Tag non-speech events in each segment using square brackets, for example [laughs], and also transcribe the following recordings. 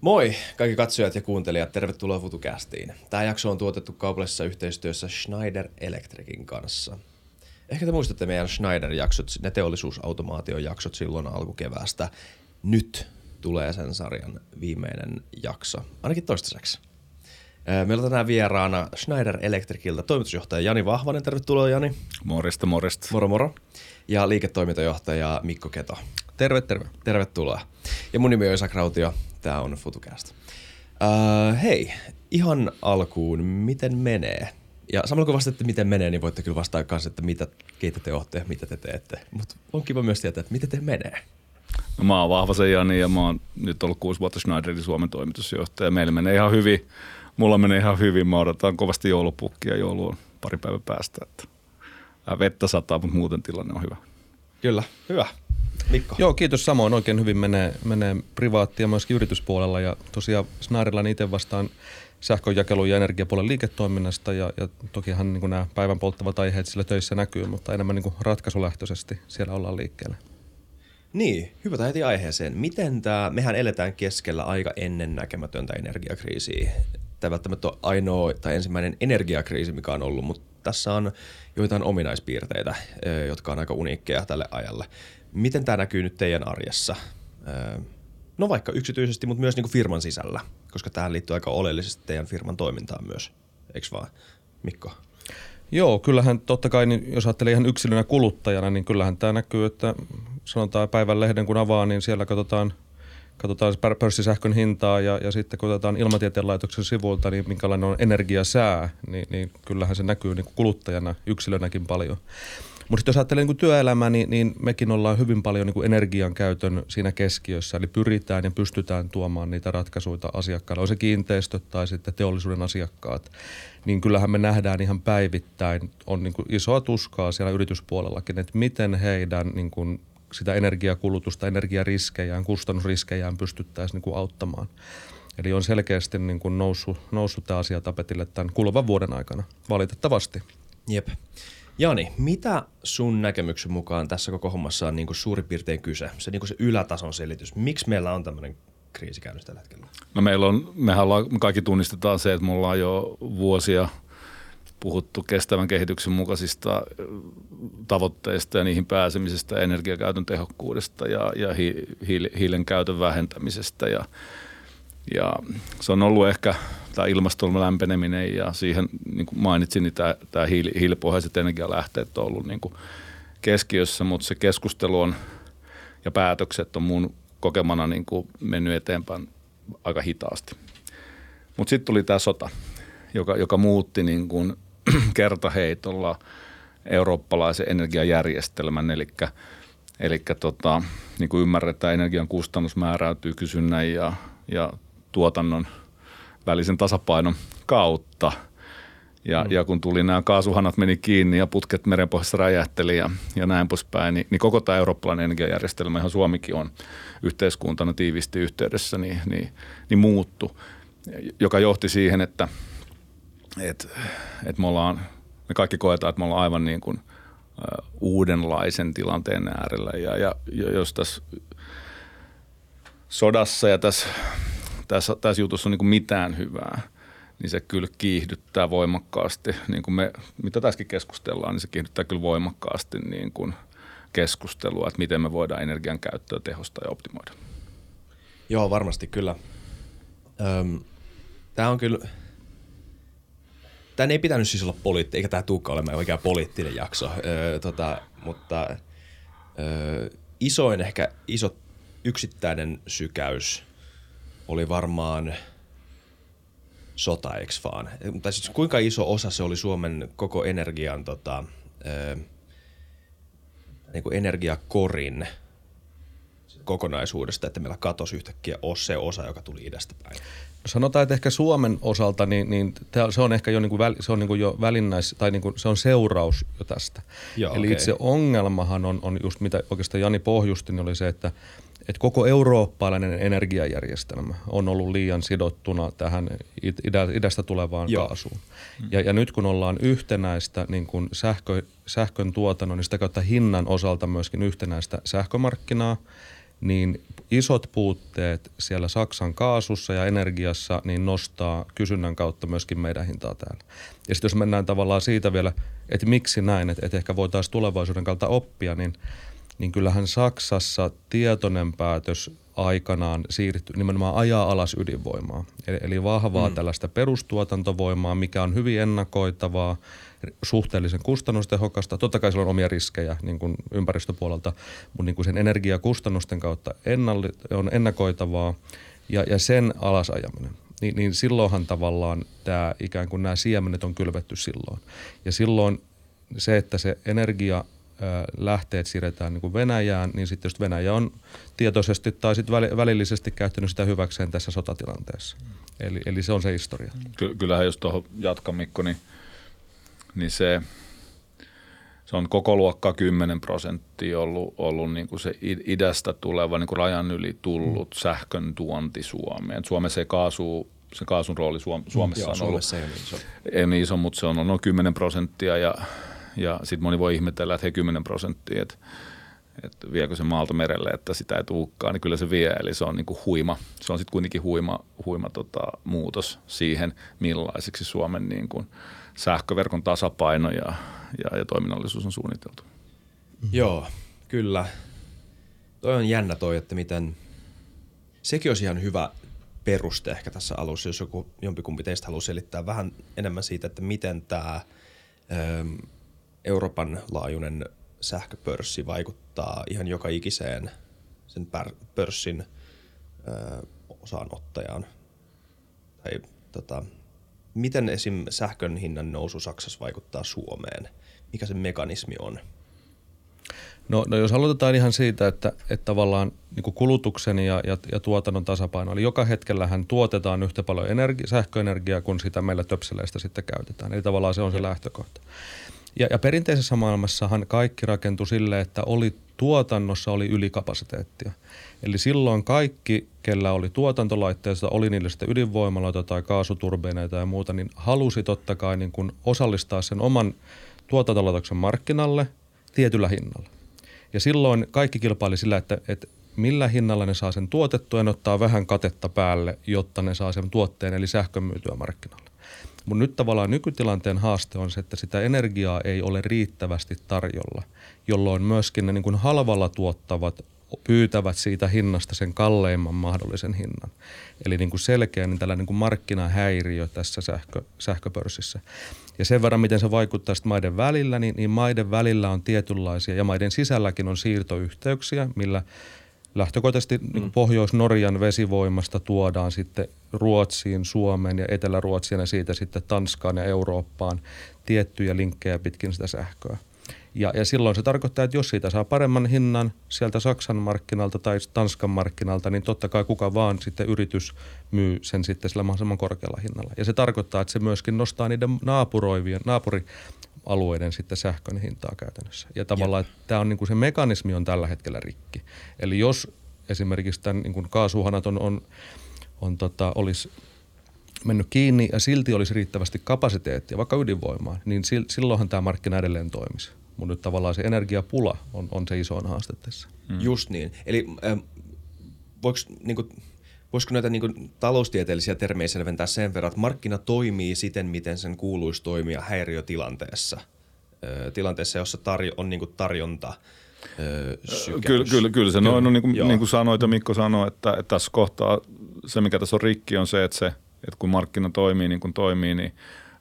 Moi kaikki katsojat ja kuuntelijat, tervetuloa FutuCastiin. Tämä jakso on tuotettu kaupallisessa yhteistyössä Schneider Electricin kanssa. Ehkä te muistatte meidän Schneider-jaksot, ne teollisuusautomaatiojaksot silloin alkukeväästä. Nyt tulee sen sarjan viimeinen jakso, ainakin toistaiseksi. Meillä on tänään vieraana Schneider Electricilta toimitusjohtaja Jani Vahvanen. Tervetuloa Jani. Morjesta, morjesta. Moro moro. Ja liiketoimintajohtaja Mikko Keto. Terve, terve. Tervetuloa. Ja mun nimi on Isak Rautio. Tämä on FutuCast. Uh, hei, ihan alkuun, miten menee? Ja samalla kun vastaatte, miten menee, niin voitte kyllä vastata myös, että mitä, keitä te olette ja mitä te teette. Mutta on kiva myös tietää, että miten te menee. No, mä oon Vahvasen Jani ja mä oon nyt ollut kuusi vuotta Schneiderin Suomen toimitusjohtaja. Meillä menee ihan hyvin. Mulla menee ihan hyvin. Mä odotan kovasti joulupukkia. Joulu on pari päivän päästä. Että vettä sataa, mutta muuten tilanne on hyvä. Kyllä, hyvä. Mikko. Joo, kiitos samoin. Oikein hyvin menee, menee privaatti ja myöskin yrityspuolella. Ja tosiaan Snaarilla niin itse vastaan sähkönjakelun ja energiapuolen liiketoiminnasta ja, ja tokihan niin nämä päivän polttavat aiheet sillä töissä näkyy, mutta enemmän niin ratkaisulähtöisesti siellä ollaan liikkeellä. Niin, hyvä heti aiheeseen. Miten tämä, mehän eletään keskellä aika ennennäkemätöntä energiakriisiä. Tämä välttämättä on ainoa tai ensimmäinen energiakriisi, mikä on ollut, mutta tässä on joitain ominaispiirteitä, jotka on aika uniikkeja tälle ajalle. Miten tämä näkyy nyt teidän arjessa? No vaikka yksityisesti, mutta myös niinku firman sisällä, koska tähän liittyy aika oleellisesti teidän firman toimintaan myös, eikö vaan, Mikko? Joo, kyllähän totta kai, niin jos ajattelee ihan yksilönä kuluttajana, niin kyllähän tämä näkyy, että sanotaan päivän lehden kun avaa, niin siellä katsotaan, katsotaan pörssisähkön hintaa ja, ja sitten kun otetaan ilmatieteen laitoksen sivuilta, niin minkälainen on energiasää, niin, niin kyllähän se näkyy niin kuluttajana, yksilönäkin paljon. Mutta jos ajattelee niin työelämää, niin, niin mekin ollaan hyvin paljon niin energian käytön siinä keskiössä. Eli pyritään ja pystytään tuomaan niitä ratkaisuja asiakkaille, on se kiinteistöt tai sitten teollisuuden asiakkaat. Niin kyllähän me nähdään ihan päivittäin, on niin isoa tuskaa siellä yrityspuolellakin, että miten heidän niin kuin sitä energiakulutusta, energiariskejään, kustannusriskejään pystyttäisiin niin kuin auttamaan. Eli on selkeästi niin kuin noussut, noussut tämä asia tapetille tämän kuluvan vuoden aikana, valitettavasti. Jep. Jani, mitä sun näkemyksen mukaan tässä koko hommassa on niin kuin suurin piirtein kyse? Se, niin kuin se ylätason selitys. Miksi meillä on tämmöinen kriisi käynnissä tällä hetkellä? No meillä on, mehän ollaan, me kaikki tunnistetaan se, että me ollaan jo vuosia puhuttu kestävän kehityksen mukaisista tavoitteista ja niihin pääsemisestä, energiakäytön tehokkuudesta ja, ja hi, hi, hiilen käytön vähentämisestä. Ja, ja se on ollut ehkä tämä ilmaston lämpeneminen ja siihen, niin kuin mainitsin, niin tämä, tämä hiili, hiilipohjaiset energialähteet on ollut niin kuin keskiössä, mutta se keskustelu on ja päätökset on mun kokemana niin kuin mennyt eteenpäin aika hitaasti. Mutta sitten tuli tämä sota, joka, joka muutti niin kuin [clears throat] kertaheitolla eurooppalaisen energiajärjestelmän, eli Eli tota, niin kuin ymmärretään, energian kustannus määräytyy kysynnän ja, ja tuotannon välisen tasapainon kautta. Ja, mm. ja kun tuli nämä kaasuhanat meni kiinni ja putket merenpohjassa räjähteli ja, ja näin poispäin, niin, niin koko tämä eurooppalainen energiajärjestelmä, johon Suomikin on yhteiskuntana tiivisti yhteydessä, niin, niin, niin muuttu, joka johti siihen, että et, et me, ollaan, me kaikki koetaan, että me ollaan aivan niin kuin, uh, uudenlaisen tilanteen äärellä. Ja, ja, ja jos tässä sodassa ja tässä tässä, tässä jutussa on niin kuin mitään hyvää, niin se kyllä kiihdyttää voimakkaasti, niin kuin me, mitä tässäkin keskustellaan, niin se kiihdyttää kyllä voimakkaasti niin kuin keskustelua, että miten me voidaan energian käyttöä tehostaa ja optimoida. Joo, varmasti kyllä. Öm, tämä on kyllä, tämä ei pitänyt siis olla poliittinen, eikä tämä tuukka olemaan mikään poliittinen jakso, öö, tota, mutta öö, isoin ehkä iso yksittäinen sykäys oli varmaan sota, eikö vaan? Tai siis kuinka iso osa se oli Suomen koko energian tota, ö, niin kuin energiakorin kokonaisuudesta, että meillä katosi yhtäkkiä se osa, joka tuli idästä päin? No sanotaan, että ehkä Suomen osalta niin, niin se on ehkä jo, niin kuin, se on niin kuin jo välinnäis, tai niin kuin, se on seuraus jo tästä. Joo, Eli okay. itse ongelmahan on, on just mitä oikeastaan Jani pohjusti, niin oli se, että – että koko eurooppalainen energiajärjestelmä on ollut liian sidottuna tähän idästä tulevaan Joo. kaasuun. Mm. Ja, ja nyt kun ollaan yhtenäistä niin kun sähkö, sähkön tuotannon, niin sitä kautta hinnan osalta myöskin yhtenäistä sähkömarkkinaa, niin isot puutteet siellä Saksan kaasussa ja energiassa niin nostaa kysynnän kautta myöskin meidän hintaa täällä. Ja sitten jos mennään tavallaan siitä vielä, että miksi näin, että, että ehkä voitaisiin tulevaisuuden kautta oppia, niin, niin kyllähän Saksassa tietoinen päätös aikanaan siirtyi nimenomaan ajaa alas ydinvoimaa. Eli, eli vahvaa mm. tällaista perustuotantovoimaa, mikä on hyvin ennakoitavaa, suhteellisen kustannustehokasta. Totta kai sillä on omia riskejä niin kuin ympäristöpuolelta, mutta niin kuin sen energiakustannusten kautta ennalli, on ennakoitavaa ja, ja sen alasajaminen. Niin, niin silloinhan tavallaan tämä ikään kuin nämä siemenet on kylvetty silloin. Ja silloin se, että se energia lähteet siirretään niin kuin Venäjään, niin sitten jos Venäjä on tietoisesti tai sitten välillisesti käyttänyt sitä hyväkseen tässä sotatilanteessa. Eli, eli se on se historia. Ky- kyllähän jos tuohon jatkan Mikko, niin, niin se, se on koko luokka 10 prosenttia ollut, ollut niin kuin se idästä tuleva niin kuin rajan yli tullut mm. sähkön tuonti Suomeen. Suomessa ei kaasu se kaasun rooli Suomessa mm, Joo, on ollut, ei niin iso. Ei niin iso, mutta se on noin 10 prosenttia ja ja sitten moni voi ihmetellä, että he 10 prosenttia, että, että viekö se maalta merelle, että sitä ei tulekaan, niin kyllä se vie. Eli se on niin kuin huima, se on sitten kuitenkin huima, huima tota, muutos siihen, millaiseksi Suomen niin kuin sähköverkon tasapaino ja, ja, ja toiminnallisuus on suunniteltu. Mm-hmm. Joo, kyllä. Toi on jännä toi, että miten, sekin olisi ihan hyvä peruste ehkä tässä alussa, jos joku, jompikumpi teistä haluaa selittää vähän enemmän siitä, että miten tämä Euroopan laajuinen sähköpörssi vaikuttaa ihan joka ikiseen sen pörssin ö, osaanottajaan. Tai, tota, miten esim. sähkön hinnan nousu Saksassa vaikuttaa Suomeen? Mikä se mekanismi on? No, no jos aloitetaan ihan siitä, että, että tavallaan niin kulutuksen ja, ja, ja tuotannon tasapaino, eli joka hetkellähän tuotetaan yhtä paljon energi- sähköenergiaa, kun sitä meillä töpseleistä sitten käytetään. Eli tavallaan se on se lähtökohta. Ja, ja perinteisessä maailmassahan kaikki rakentui sille, että oli tuotannossa oli ylikapasiteettia. Eli silloin kaikki, kellä oli tuotantolaitteista, oli niille sitten ydinvoimaloita tai kaasuturbiineita ja muuta, niin halusi totta kai niin kuin osallistaa sen oman tuotantolaitoksen markkinalle tietyllä hinnalla. Ja silloin kaikki kilpaili sillä, että, että millä hinnalla ne saa sen tuotettua ja ne ottaa vähän katetta päälle, jotta ne saa sen tuotteen eli sähkön myytyä markkinalle. Mutta nyt tavallaan nykytilanteen haaste on se, että sitä energiaa ei ole riittävästi tarjolla, jolloin myöskin ne niin kuin halvalla tuottavat pyytävät siitä hinnasta sen kalleimman mahdollisen hinnan. Eli niin kuin selkeä niin tällainen niin kuin markkinahäiriö tässä sähkö, sähköpörssissä. Ja sen verran, miten se vaikuttaa sitten maiden välillä, niin, niin maiden välillä on tietynlaisia ja maiden sisälläkin on siirtoyhteyksiä, millä – lähtökohtaisesti niin mm. Pohjois-Norjan vesivoimasta tuodaan sitten Ruotsiin, Suomeen ja Etelä-Ruotsiin ja siitä sitten Tanskaan ja Eurooppaan tiettyjä linkkejä pitkin sitä sähköä. Ja, ja silloin se tarkoittaa, että jos siitä saa paremman hinnan sieltä Saksan markkinalta tai Tanskan markkinalta, niin totta kai kuka vaan sitten yritys myy sen sitten sillä mahdollisimman korkealla hinnalla. Ja se tarkoittaa, että se myöskin nostaa niiden naapuroivien, naapuri alueiden sitten sähkön hintaa käytännössä. Ja tavallaan että tämä on niin kuin se mekanismi on tällä hetkellä rikki. Eli jos esimerkiksi tämän niin kuin kaasuhanat on, on, on tota, olisi mennyt kiinni ja silti olisi riittävästi kapasiteettia, vaikka ydinvoimaa, niin silloinhan tämä markkina edelleen toimisi. Mutta nyt tavallaan se energiapula on, on se iso haaste tässä. Hmm. Just niin. Eli äh, voiko niin kuin, Voisiko näitä niin taloustieteellisiä termejä selventää sen verran, että markkina toimii siten, miten sen kuuluisi toimia häiriötilanteessa, öö, tilanteessa, jossa tarjo, on niin tarjonta Kyllä, kyllä, kyllä se noin, no, niin, kuin, niin kuin sanoit ja Mikko sanoi, että, että tässä kohtaa se, mikä tässä on rikki, on se, että, se, että kun markkina toimii niin kuin toimii, niin,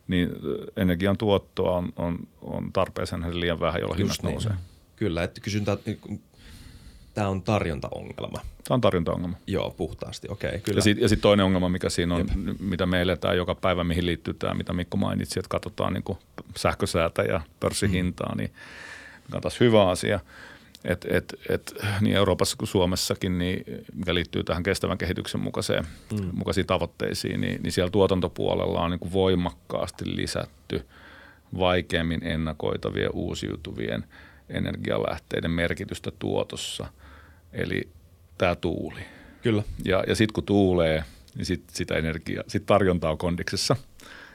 niin energian tuottoa on, on, on tarpeeseen liian vähän, jolla hinnat niin. nousee. Kyllä, että kysyntä, tämä on tarjontaongelma. Tämä on tarjontaongelma. Joo, puhtaasti, okei, okay, kyllä. Ja sitten sit toinen ongelma, mikä siinä on, Jep. mitä me eletään joka päivä, mihin liittyy tämä, mitä Mikko mainitsi, että katsotaan niin sähkösäätä ja pörssihintaa, mm. niin taas hyvä asia. Et, et, et, niin Euroopassa kuin Suomessakin, niin, mikä liittyy tähän kestävän kehityksen mukaiseen, mm. mukaisiin tavoitteisiin, niin, niin siellä tuotantopuolella on niin kuin voimakkaasti lisätty vaikeammin ennakoitavien uusiutuvien energialähteiden merkitystä tuotossa – eli tämä tuuli. Kyllä. Ja, ja sitten kun tuulee, niin sit, sitä energiaa, sit tarjonta on kondiksessa.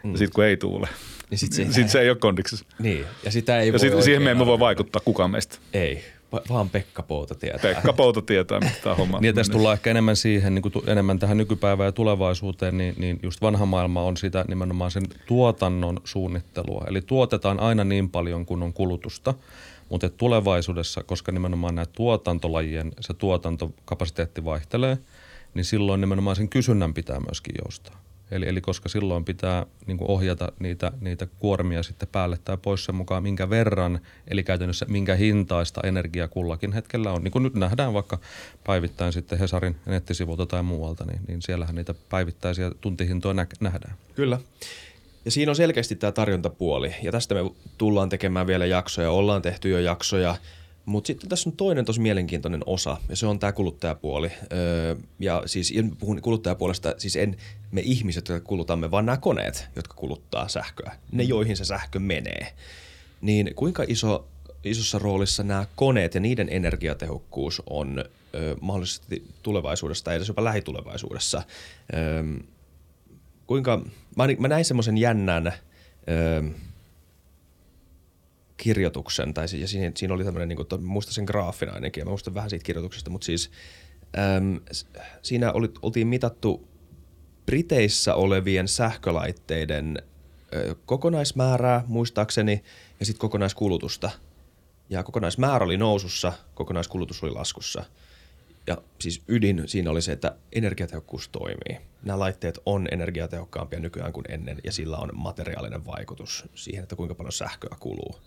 Mm. Ja sitten kun ei tuule, niin sitten se, sit se ei ole kondiksessa. Niin, ja sitä ei ja voi sit, siihen me emme voi vaikuttaa kukaan meistä. Ei, vaan Pekka Pouta tietää. Pekka Pouta tietää, tämä homma Niin, tässä tullaan ehkä enemmän siihen, niin kuin tu- enemmän tähän nykypäivään ja tulevaisuuteen, niin, niin just vanha maailma on sitä nimenomaan sen tuotannon suunnittelua. Eli tuotetaan aina niin paljon kuin on kulutusta, mutta tulevaisuudessa, koska nimenomaan nämä tuotantolajien, se tuotantokapasiteetti vaihtelee, niin silloin nimenomaan sen kysynnän pitää myöskin joustaa. Eli, eli koska silloin pitää niin kuin ohjata niitä, niitä kuormia sitten päälle tai pois sen mukaan, minkä verran, eli käytännössä minkä hintaista energia kullakin hetkellä on. Niin kuin nyt nähdään vaikka päivittäin sitten Hesarin nettisivulta tai muualta, niin, niin siellähän niitä päivittäisiä tuntihintoja nä- nähdään. Kyllä. Ja siinä on selkeästi tämä tarjontapuoli, ja tästä me tullaan tekemään vielä jaksoja, ollaan tehty jo jaksoja, mutta sitten tässä on toinen tosi mielenkiintoinen osa, ja se on tämä kuluttajapuoli. Öö, ja siis puhun kuluttajapuolesta, siis en me ihmiset, jotka kulutamme, vaan nämä koneet, jotka kuluttaa sähköä, ne joihin se sähkö menee. Niin kuinka iso, isossa roolissa nämä koneet ja niiden energiatehokkuus on ö, mahdollisesti tulevaisuudessa tai edes jopa lähitulevaisuudessa? Ö, kuinka, mä, mä näin semmoisen jännän ö, kirjoituksen, tai ja siinä, siinä oli tämmöinen, niin muista sen graafina ainakin, ja mä muistan vähän siitä kirjoituksesta, mutta siis äm, siinä oli, oltiin mitattu Briteissä olevien sähkölaitteiden ö, kokonaismäärää, muistaakseni, ja sitten kokonaiskulutusta. Ja kokonaismäärä oli nousussa, kokonaiskulutus oli laskussa. Ja siis ydin siinä oli se, että energiatehokkuus toimii. Nämä laitteet on energiatehokkaampia nykyään kuin ennen, ja sillä on materiaalinen vaikutus siihen, että kuinka paljon sähköä kuluu.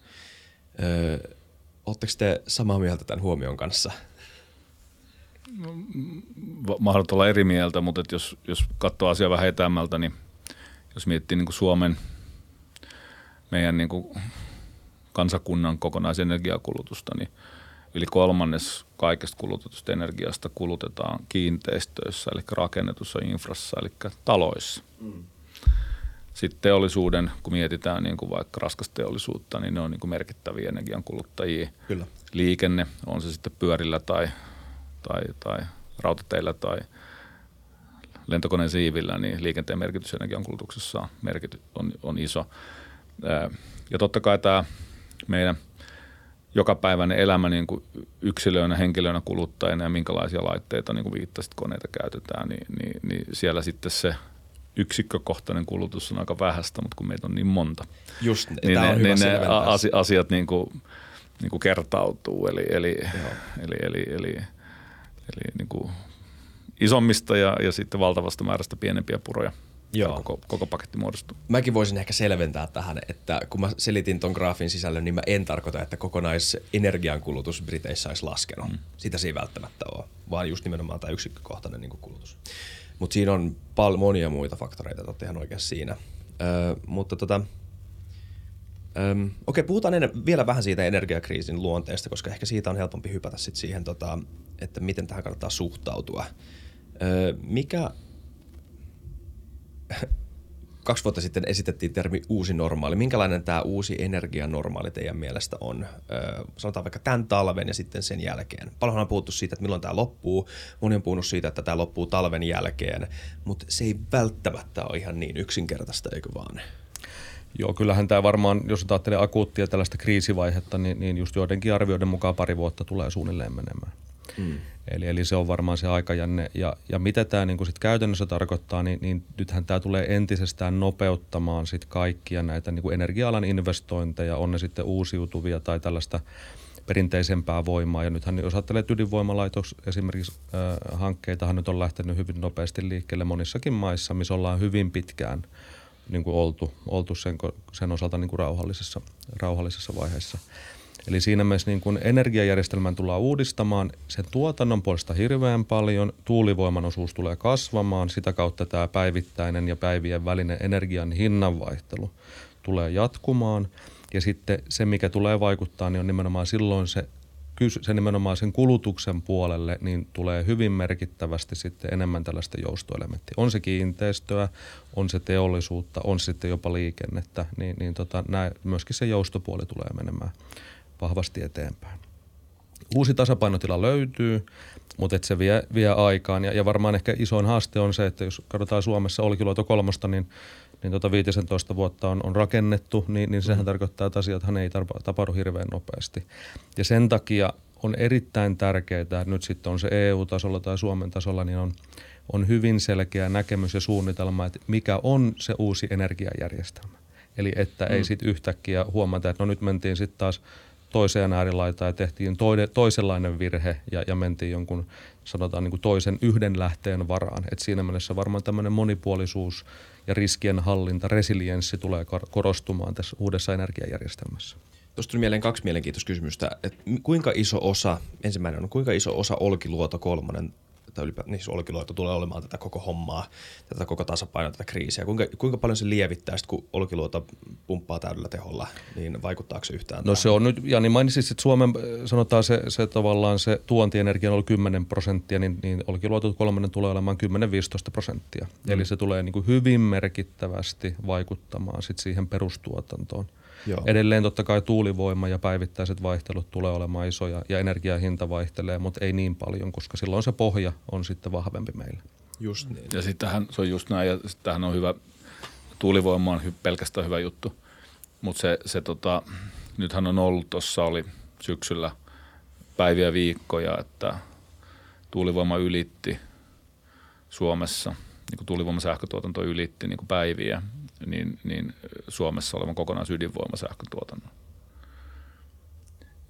Öö, Oletteko te samaa mieltä tämän huomion kanssa? Mahdollista olla eri mieltä, mutta että jos, jos katsoo asiaa vähän etämältä, niin jos miettii niin kuin Suomen meidän niin kuin kansakunnan kokonaisenergiakulutusta, niin yli kolmannes kaikesta kulutetusta energiasta kulutetaan kiinteistöissä, eli rakennetussa infrassa, eli taloissa. Mm. Sitten teollisuuden, kun mietitään niin kuin vaikka raskasteollisuutta, niin ne on niin kuin merkittäviä energiankuluttajia. Kyllä. Liikenne, on se sitten pyörillä tai, tai, tai rautateillä tai lentokoneen siivillä, niin liikenteen merkitys energiankulutuksessa on, merkity, on, on iso. Ja totta kai tämä meidän jokapäiväinen elämä niin kuin yksilöinä, henkilönä, kuluttajana ja minkälaisia laitteita, niin kuin viittasit, koneita käytetään, niin, niin, niin siellä sitten se yksikkökohtainen kulutus on aika vähäistä, mutta kun meitä on niin monta, Just, niin ne, niin ne asiat niin kuin, niin kuin kertautuu. Eli, eli, eli, eli, eli, eli niin kuin isommista ja, ja sitten valtavasta määrästä pienempiä puroja – Joo. Koko, koko paketti muodostuu. Mäkin voisin ehkä selventää tähän, että kun mä selitin ton graafin sisällön, niin mä en tarkoita, että kokonaisenergiankulutus Briteissä olisi laskenut. Mm. Sitä se ei välttämättä ole, vaan just nimenomaan tämä yksikkökohtainen niin kulutus. Mutta siinä on paljon monia muita faktoreita, että ihan oikein siinä. Öö, mutta tota, Öm, okei, puhutaan ennen, vielä vähän siitä energiakriisin luonteesta, koska ehkä siitä on helpompi hypätä sit siihen, tota, että miten tähän kannattaa suhtautua. Öö, mikä kaksi vuotta sitten esitettiin termi uusi normaali. Minkälainen tämä uusi energianormaali teidän mielestä on? Öö, sanotaan vaikka tämän talven ja sitten sen jälkeen. Paljon on puhuttu siitä, että milloin tämä loppuu. Moni on puhunut siitä, että tämä loppuu talven jälkeen, mutta se ei välttämättä ole ihan niin yksinkertaista, eikö vaan? Joo, kyllähän tämä varmaan, jos ajattelee akuuttia tällaista kriisivaihetta, niin, niin just joidenkin arvioiden mukaan pari vuotta tulee suunnilleen menemään. Mm. Eli, eli se on varmaan se aikajänne. Ja, ja mitä tämä niin sit käytännössä tarkoittaa, niin, niin nythän tämä tulee entisestään nopeuttamaan sit kaikkia näitä niin energia-alan investointeja, on ne sitten uusiutuvia tai tällaista perinteisempää voimaa. Ja nythän jos ajattelee, että ydinvoimalaitos esimerkiksi äh, hankkeitahan nyt on lähtenyt hyvin nopeasti liikkeelle monissakin maissa, missä ollaan hyvin pitkään niin kuin oltu, oltu sen, sen osalta niin kuin rauhallisessa, rauhallisessa vaiheessa. Eli siinä mielessä niin kun energiajärjestelmän tullaan uudistamaan sen tuotannon puolesta hirveän paljon, tuulivoiman osuus tulee kasvamaan, sitä kautta tämä päivittäinen ja päivien välinen energian hinnanvaihtelu tulee jatkumaan. Ja sitten se, mikä tulee vaikuttaa, niin on nimenomaan silloin se se nimenomaan sen kulutuksen puolelle, niin tulee hyvin merkittävästi sitten enemmän tällaista joustoelementtiä. On se kiinteistöä, on se teollisuutta, on sitten jopa liikennettä, niin, niin tota, nää, myöskin se joustopuoli tulee menemään vahvasti eteenpäin. Uusi tasapainotila löytyy, mutta se vie, vie aikaan ja, ja varmaan ehkä isoin haaste on se, että jos katsotaan Suomessa Olkiluoto kolmosta, niin niin tota 15 vuotta on, on rakennettu, niin, niin sehän mm. tarkoittaa, että asiathan ei tapahdu hirveän nopeasti. Ja sen takia on erittäin tärkeää, että nyt sitten on se EU-tasolla tai Suomen tasolla, niin on, on hyvin selkeä näkemys ja suunnitelma, että mikä on se uusi energiajärjestelmä. Eli että mm. ei sitten yhtäkkiä huomata, että no nyt mentiin sitten taas toiseen äärilaitaan ja tehtiin toide, toisenlainen virhe ja, ja mentiin jonkun sanotaan niin kuin toisen yhden lähteen varaan. Et siinä mielessä varmaan tämmöinen monipuolisuus ja riskien hallinta, resilienssi tulee korostumaan tässä uudessa energiajärjestelmässä. Tuosta tuli mieleen kaksi mielenkiintoista kysymystä. Et kuinka iso osa, ensimmäinen on, kuinka iso osa Olkiluoto kolmonen tai ylipäätään niin Olkiluoto tulee olemaan tätä koko hommaa, tätä koko tasapainoa, tätä kriisiä. Kuinka, kuinka paljon se lievittää, sit, kun Olkiluoto pumppaa täydellä teholla, niin vaikuttaako se yhtään? No tähän? se on nyt, Jani mainitsit, että Suomen sanotaan se, se tavallaan se tuontienergia on ollut 10 prosenttia, niin, niin Olkiluoto kolmonen tulee olemaan 10-15 prosenttia. Mm. Eli se tulee niin kuin hyvin merkittävästi vaikuttamaan sit siihen perustuotantoon. Joo. Edelleen totta kai tuulivoima ja päivittäiset vaihtelut tulee olemaan isoja ja energiahinta vaihtelee, mutta ei niin paljon, koska silloin se pohja on sitten vahvempi meille. Just niin. Ja sittenhän se on just näin ja tähän on hyvä, tuulivoima on hy, pelkästään hyvä juttu, mutta se, se tota, nythän on ollut tuossa oli syksyllä päiviä viikkoja, että tuulivoima ylitti Suomessa, niin kuin tuulivoiman sähkötuotanto ylitti niin kuin päiviä niin, niin Suomessa olevan kokonaisydinvoimasähkön tuotannon.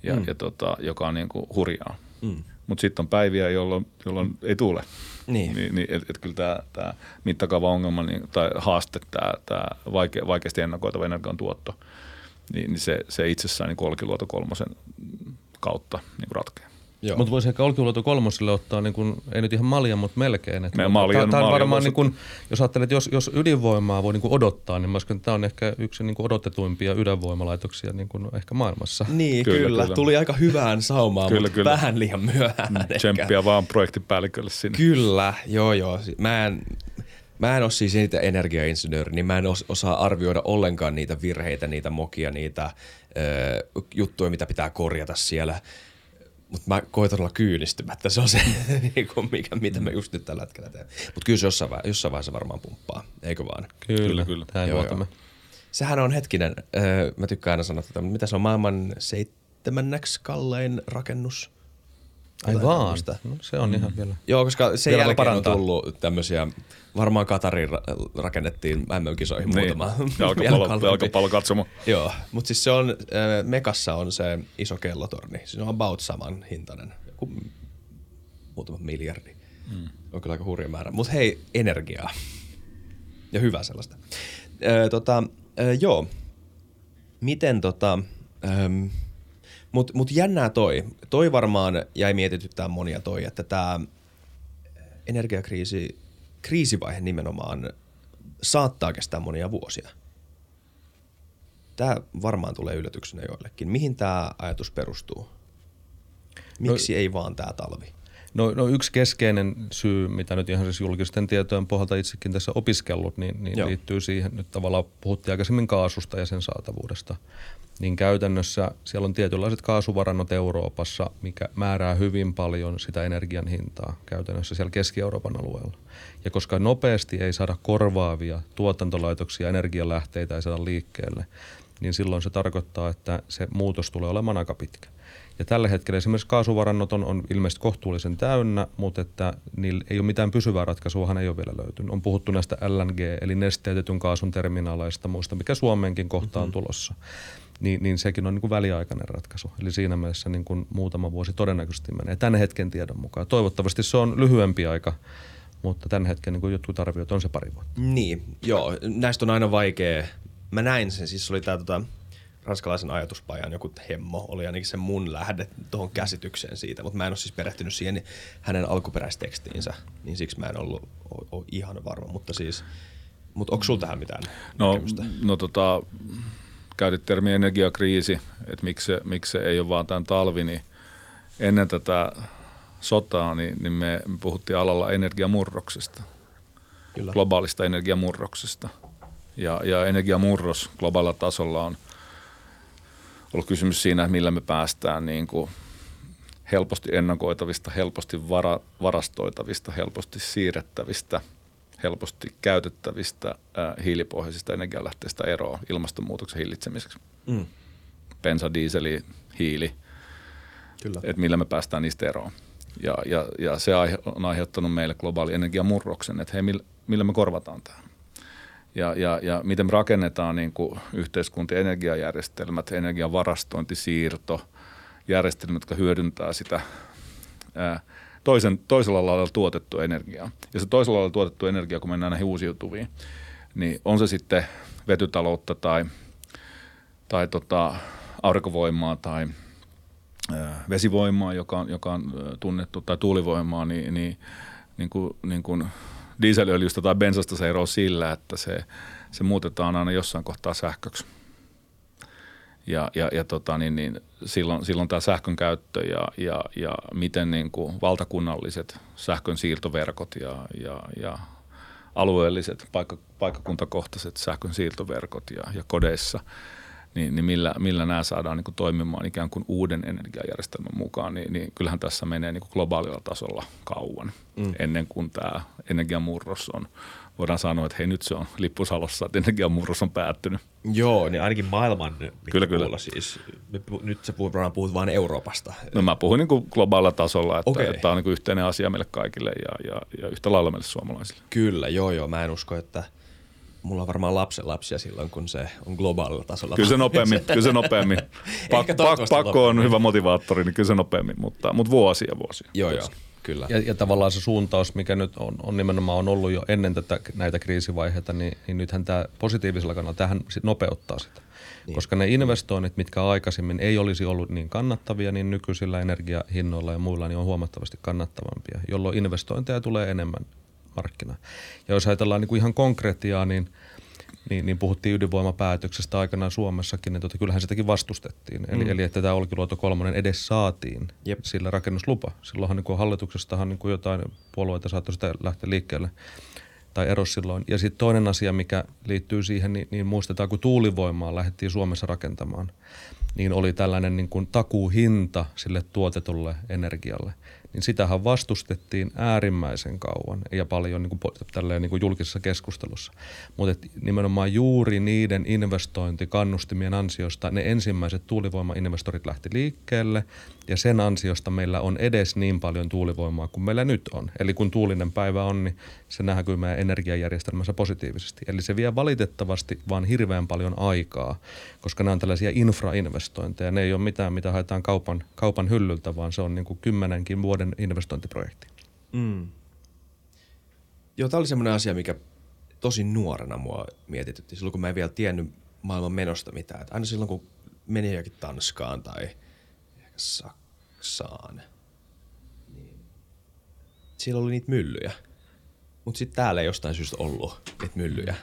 Ja, mm. ja tota, joka on niin kuin hurjaa. Mm. Mutta sitten on päiviä, jolloin, jolloin ei tule. Niin. niin, niin että et kyllä tämä, tämä mittakaava ongelma niin, tai haaste, tämä, tämä vaike, vaikeasti ennakoitava energian tuotto, niin, niin se, se itsessään niin Olkiluoto kolmosen kautta niin ratkeaa. Mutta voisi ehkä Olkiluoto kolmoselle ottaa, niin kun, ei nyt ihan malja, mutta melkein. Että maljan, tämä on varmaan, niin kun, jos ajattelet, että jos, jos ydinvoimaa voi niin odottaa, niin mä että tämä on ehkä yksi niin odotetuimpia ydinvoimalaitoksia niin kuin ehkä maailmassa. Niin, kyllä, kyllä. kyllä. Tuli aika hyvään saumaan, kyllä, mutta kyllä. vähän liian myöhään. Mm, tsemppiä vaan projektipäällikölle sinne. Kyllä, joo joo. Mä en, Mä en ole siis niitä energiainsinööri, niin mä en osaa arvioida ollenkaan niitä virheitä, niitä mokia, niitä ö, juttuja, mitä pitää korjata siellä mutta mä koitan olla kyynistymättä. Se on se, [laughs] niin kuin mikä, mitä me just nyt tällä hetkellä teemme. Mutta kyllä se jossain, vaiheessa, jossain vaiheessa varmaan pumppaa, eikö vaan? Kyllä, kyllä. Tähän joo, joo. Sehän on hetkinen, mä tykkään aina sanoa tätä, mitä se on maailman seitsemänneksi kallein rakennus? Ai vaan, no, se on mm. ihan vielä. Joo, koska sen vielä jälkeen on tullut tämmöisiä, varmaan Katariin rakennettiin MM-kisoihin niin. muutama. [laughs] Jalkapallo, jalkapallo katsomo. Joo, mutta siis se on, äh, Mekassa on se iso kellotorni. Se on about saman hintainen, joku muutama miljardi. Mm. On kyllä aika hurja määrä. Mutta hei, energiaa. Ja hyvää sellaista. Äh, tota, äh, joo, miten tota, ähm, mutta mut jännää toi. Toi varmaan jäi mietityttää monia toi, että tämä energiakriisi, kriisivaihe nimenomaan saattaa kestää monia vuosia. Tämä varmaan tulee yllätyksenä joillekin. Mihin tämä ajatus perustuu? Miksi no, ei vaan tämä talvi? No, no yksi keskeinen syy, mitä nyt ihan siis julkisten tietojen pohjalta itsekin tässä opiskellut, niin, niin liittyy siihen, nyt tavallaan puhuttiin aikaisemmin kaasusta ja sen saatavuudesta niin käytännössä siellä on tietynlaiset kaasuvarannot Euroopassa, mikä määrää hyvin paljon sitä energian hintaa käytännössä siellä Keski-Euroopan alueella. Ja koska nopeasti ei saada korvaavia tuotantolaitoksia, energialähteitä ei saada liikkeelle, niin silloin se tarkoittaa, että se muutos tulee olemaan aika pitkä. Ja tällä hetkellä esimerkiksi kaasuvarannot on, on ilmeisesti kohtuullisen täynnä, mutta että niillä ei ole mitään pysyvää ratkaisua, ei ole vielä löytynyt. On puhuttu näistä LNG, eli nesteytetyn kaasun terminaaleista, muista, mikä Suomeenkin kohtaan mm-hmm. tulossa niin, niin sekin on niin kuin väliaikainen ratkaisu. Eli siinä mielessä niin kuin muutama vuosi todennäköisesti menee tämän hetken tiedon mukaan. Toivottavasti se on lyhyempi aika, mutta tämän hetken niin kuin jotkut arviot on se pari vuotta. Niin, joo. Näistä on aina vaikea. Mä näin sen, siis oli tämä tota, ranskalaisen ajatuspajan joku hemmo, oli ainakin se mun lähde tuohon käsitykseen siitä, mutta mä en ole siis perehtynyt siihen hänen alkuperäistekstiinsä, niin siksi mä en ollut ole, ole ihan varma, mutta siis, mutta onko sulla tähän mitään no, näkemystä? No tota, käytit termi energiakriisi, että miksi se, miksi se ei ole vaan tämän talvi, niin ennen tätä sotaa niin, niin me, me puhuttiin alalla energiamurroksesta, Kyllä. globaalista energiamurroksesta. Ja, ja energiamurros globaalilla tasolla on ollut kysymys siinä, millä me päästään niin kuin helposti ennakoitavista, helposti vara, varastoitavista, helposti siirrettävistä – helposti käytettävistä äh, hiilipohjaisista energialähteistä eroa ilmastonmuutoksen hillitsemiseksi. Mm. Bensa, diiseli, hiili, Kyllä. että millä me päästään niistä eroon. Ja, ja, ja se on aiheuttanut meille globaali energiamurroksen, että hei, millä, millä me korvataan tämä. Ja, ja, ja miten rakennetaan niin kuin yhteiskuntien energiajärjestelmät, energiavarastointi, siirto, järjestelmät, jotka hyödyntää sitä ää, toisen, toisella lailla tuotettua energiaa. Ja se toisella lailla tuotettu energia, kun mennään näihin uusiutuviin, niin on se sitten vetytaloutta tai, tai tota, aurinkovoimaa tai ää, vesivoimaa, joka on, joka on tunnettu, tai tuulivoimaa, niin, niin, niin kuin, niin kuin dieselöljystä tai bensasta se eroaa sillä, että se, se muutetaan aina jossain kohtaa sähköksi. Ja, ja, ja tota, niin, niin, silloin, silloin tämä sähkön käyttö ja, ja, ja miten niin kuin valtakunnalliset sähkön siirtoverkot ja, ja, ja alueelliset paikka, paikkakuntakohtaiset sähkön siirtoverkot ja, ja kodeissa – niin, niin millä, millä nämä saadaan niin kuin toimimaan ikään kuin uuden energiajärjestelmän mukaan, niin, niin kyllähän tässä menee niin kuin globaalilla tasolla kauan mm. ennen kuin tämä energiamurros on. Voidaan sanoa, että hei nyt se on lippusalossa, että energiamurros on päättynyt. Joo, niin ainakin maailman kyllä, kyllä. siis. Nyt sä puhut, puhut vain Euroopasta. No mä puhun niin kuin globaalilla tasolla, että, okay. että tämä on niin kuin yhteinen asia meille kaikille ja, ja, ja yhtä lailla meille suomalaisille. Kyllä, joo joo. Mä en usko, että – mulla on varmaan lapsen lapsia silloin, kun se on globaalilla tasolla. Kyllä se nopeammin, [laughs] kyllä se nopeammin. Pak, pak, pakko on hyvä motivaattori, niin kyllä se nopeammin, mutta, mutta vuosia vuosia. Joo, joo. Kyllä. Ja, ja tavallaan se suuntaus, mikä nyt on, on nimenomaan on ollut jo ennen tätä, näitä kriisivaiheita, niin, niin nythän tämä positiivisella kannalla, tähän sit nopeuttaa sitä. Niin. Koska ne investoinnit, mitkä aikaisemmin ei olisi ollut niin kannattavia, niin nykyisillä energiahinnoilla ja muilla niin on huomattavasti kannattavampia, jolloin investointeja tulee enemmän markkina. Ja jos ajatellaan niin kuin ihan konkretiaa, niin, niin, niin puhuttiin ydinvoimapäätöksestä aikanaan Suomessakin, niin tota, kyllähän sitäkin vastustettiin. Mm. Eli, eli että tämä Olkiluoto kolmonen edes saatiin Jep. sillä rakennuslupa. Silloinhan niin kuin hallituksestahan niin kuin jotain puolueita saattoi sitä lähteä liikkeelle tai eros silloin. Ja sitten toinen asia, mikä liittyy siihen, niin, niin muistetaan, kun tuulivoimaa lähdettiin Suomessa rakentamaan, niin oli tällainen niin kuin takuuhinta sille tuotetulle energialle niin sitähän vastustettiin äärimmäisen kauan ja paljon niin kuin, tälleen, niin kuin julkisessa keskustelussa. Mutta nimenomaan juuri niiden investointikannustimien ansiosta ne ensimmäiset tuulivoimainvestorit lähti liikkeelle ja sen ansiosta meillä on edes niin paljon tuulivoimaa kuin meillä nyt on. Eli kun tuulinen päivä on, niin se näkyy meidän energiajärjestelmässä positiivisesti. Eli se vie valitettavasti vaan hirveän paljon aikaa, koska nämä on tällaisia infrainvestointeja. Ne ei ole mitään, mitä haetaan kaupan, kaupan hyllyltä, vaan se on niin kuin kymmenenkin vuoden investointiprojekti. Mm. Joo, tämä oli semmoinen asia, mikä tosi nuorena mua mietitytti. Silloin kun mä en vielä tiennyt maailman menosta mitään. Että aina silloin kun meni jokin Tanskaan tai Saksaan, niin siellä oli niitä myllyjä. Mutta sitten täällä ei jostain syystä ollut niitä myllyjä.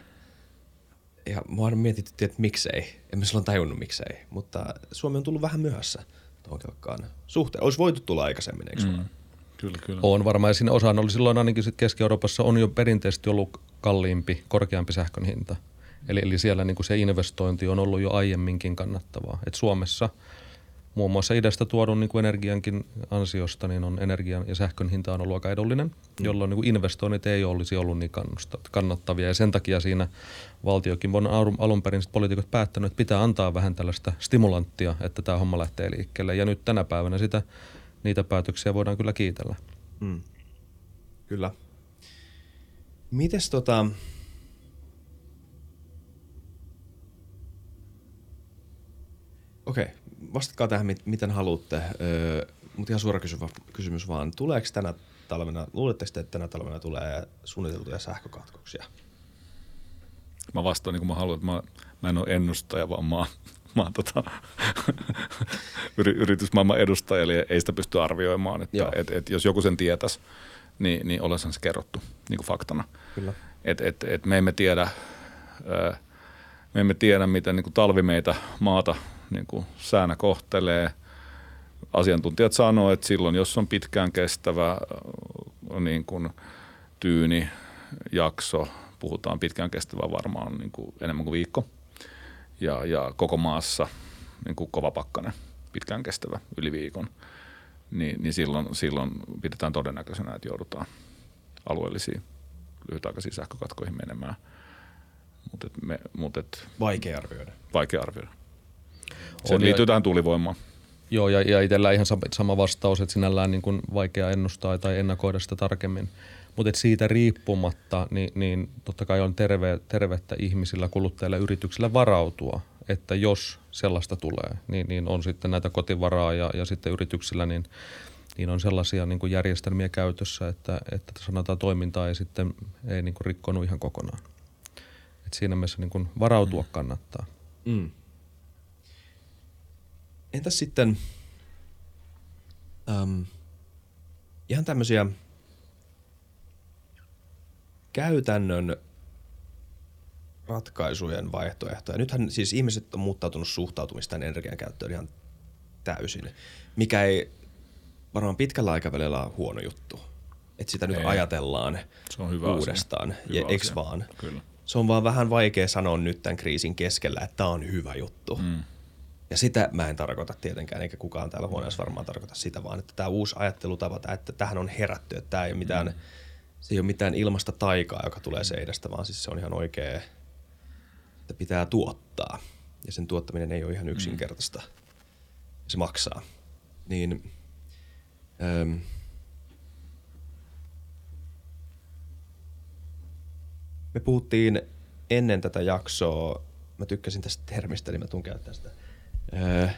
Ja mua on mietitty, että miksei. En mä silloin tajunnut miksei. Mutta Suomi on tullut vähän myöhässä tuohon kelkkaan suhteen. Olisi voitu tulla aikaisemmin, eikö mm. Kyllä, kyllä. On varmaan, ja siinä osaan oli silloin ainakin Keski-Euroopassa on jo perinteisesti ollut kalliimpi, korkeampi sähkön hinta. Eli, eli siellä niin kuin se investointi on ollut jo aiemminkin kannattavaa. Et Suomessa – muun muassa idästä tuodun niin kuin energiankin ansiosta, niin on energian ja sähkön hinta on ollut aika edullinen, mm. jolloin niin kuin investoinnit ei olisi ollut niin kannattavia. Ja sen takia siinä valtiokin on alun perin poliitikot päättänyt, että pitää antaa vähän tällaista stimulanttia, että tämä homma lähtee liikkeelle. Ja nyt tänä päivänä sitä, niitä päätöksiä voidaan kyllä kiitellä. Mm. Kyllä. Mites tota, Okei, okay vastatkaa tähän, miten haluatte. Öö, mutta ihan suora kysymys vaan. Tuleeko tänä talvena, luuletteko että tänä talvena tulee suunniteltuja sähkökatkoksia? Mä vastaan niin kuin mä haluan, että mä, mä en ole ennustaja, vaan mä, mä oon tota, [laughs] yritysmaailman edustaja, eli ei sitä pysty arvioimaan. Että et, et, jos joku sen tietäisi, niin, niin olisihan se kerrottu niin kuin faktana. Kyllä. Et, et, et me emme tiedä, me emme tiedä, miten niin kuin talvi meitä maata niin kuin säänä kohtelee. Asiantuntijat sanoo, että silloin jos on pitkään kestävä äh, niin kuin tyyni jakso, puhutaan pitkään kestävä varmaan niin kuin enemmän kuin viikko. Ja, ja koko maassa niin kuin kova pakkanen, pitkään kestävä yli viikon. Niin, niin silloin, silloin pidetään todennäköisenä, että joudutaan alueellisiin lyhytaikaisiin sähkökatkoihin menemään. Mut et me, mut et, vaikea arvioida. Vaikea arvioida. Se on liittyy tähän tuulivoimaan. Joo, ja, ja itsellä ihan sama vastaus, että sinällään niin kuin vaikea ennustaa tai ennakoida sitä tarkemmin. Mutta siitä riippumatta, niin, niin totta kai on terve, tervettä ihmisillä, kuluttajilla, yrityksillä varautua, että jos sellaista tulee, niin, niin on sitten näitä kotivaraa ja, ja sitten yrityksillä, niin, niin on sellaisia niin kuin järjestelmiä käytössä, että, että sanotaan toimintaa ei sitten ei niin kuin rikkonut ihan kokonaan. Et siinä mielessä niin kuin varautua kannattaa. Mm. Entäs sitten um, ihan tämmöisiä käytännön ratkaisujen vaihtoehtoja. Nythän siis ihmiset on muuttautunut suhtautumista energian käyttöön ihan täysin, mikä ei varmaan pitkällä aikavälillä ole huono juttu. Että sitä nyt ei. ajatellaan se on hyvä uudestaan, asia. Hyvä ja, asia. vaan? Kyllä. Se on vaan vähän vaikea sanoa nyt tämän kriisin keskellä, että tämä on hyvä juttu. Mm. Ja sitä mä en tarkoita tietenkään, eikä kukaan täällä huoneessa varmaan tarkoita sitä, vaan että tämä uusi ajattelutapa, että tähän on herätty, että tämä ei ole mitään, mm. se ei ole mitään ilmasta taikaa, joka tulee seinästä, vaan siis se on ihan oikea, että pitää tuottaa. Ja sen tuottaminen ei ole ihan mm. yksinkertaista. Mm. Se maksaa. Niin, ähm, me puhuttiin ennen tätä jaksoa, mä tykkäsin tästä termistä, niin mä tuun käyttää sitä – öö,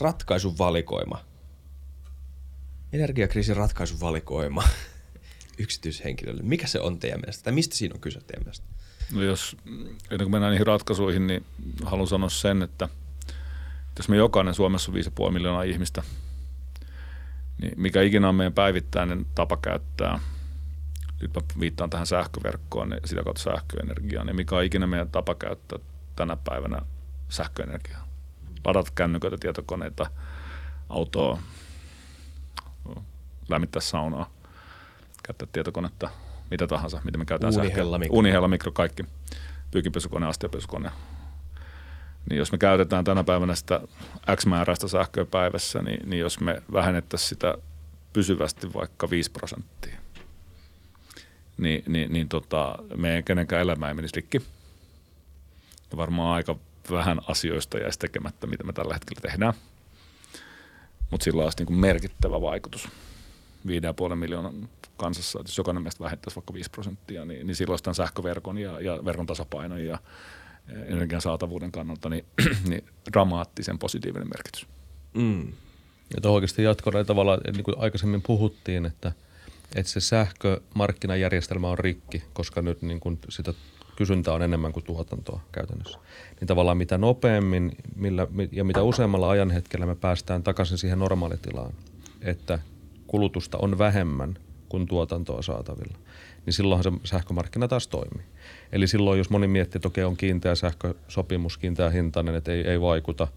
ratkaisun valikoima. Energiakriisin ratkaisun valikoima [laughs] yksityishenkilölle. Mikä se on teidän mielestä? Tai mistä siinä on kyse teidän mielestä? No jos, ennen kuin mennään niihin ratkaisuihin, niin haluan sanoa sen, että jos me jokainen Suomessa on 5,5 miljoonaa ihmistä, niin mikä ikinä on meidän päivittäinen tapa käyttää, nyt mä viittaan tähän sähköverkkoon ja sitä kautta sähköenergiaan, niin mikä on ikinä meidän tapa käyttää tänä päivänä sähköenergiaa. Ladata kännyköitä, tietokoneita, autoa, lämmittää saunaa, käyttää tietokonetta, mitä tahansa, mitä me käytetään Uunihella, mikro. Uunihella, mikro, kaikki. Pyykinpesukone, astiapesukone. Niin jos me käytetään tänä päivänä sitä X määräistä sähköä päivässä, niin, niin jos me vähennettäisiin sitä pysyvästi vaikka 5 prosenttia, niin, niin, niin tota, meidän kenenkään elämä ei menisi rikki. Ja varmaan aika vähän asioista jäisi tekemättä, mitä me tällä hetkellä tehdään. Mutta sillä olisi niin merkittävä vaikutus 5,5 miljoonan kansassa, että jos jokainen meistä vähentäisi vaikka 5 prosenttia, niin, niin silloin tämän sähköverkon ja, ja verkon tasapainon ja energian saatavuuden kannalta niin, [clears throat] niin dramaattisen positiivinen merkitys. Mm. Ja tuohon oikeasti jatkona tavalla, niin kuin aikaisemmin puhuttiin, että, että se sähkömarkkinajärjestelmä on rikki, koska nyt niin kuin sitä kysyntä on enemmän kuin tuotantoa käytännössä. Niin tavallaan mitä nopeammin millä, ja mitä useammalla ajanhetkellä me päästään takaisin siihen normaalitilaan, että kulutusta on vähemmän kuin tuotantoa saatavilla, niin silloinhan se sähkömarkkina taas toimii. Eli silloin, jos moni miettii, että okei, on kiinteä sähkösopimus, kiinteä hintainen, että ei, ei vaikuta –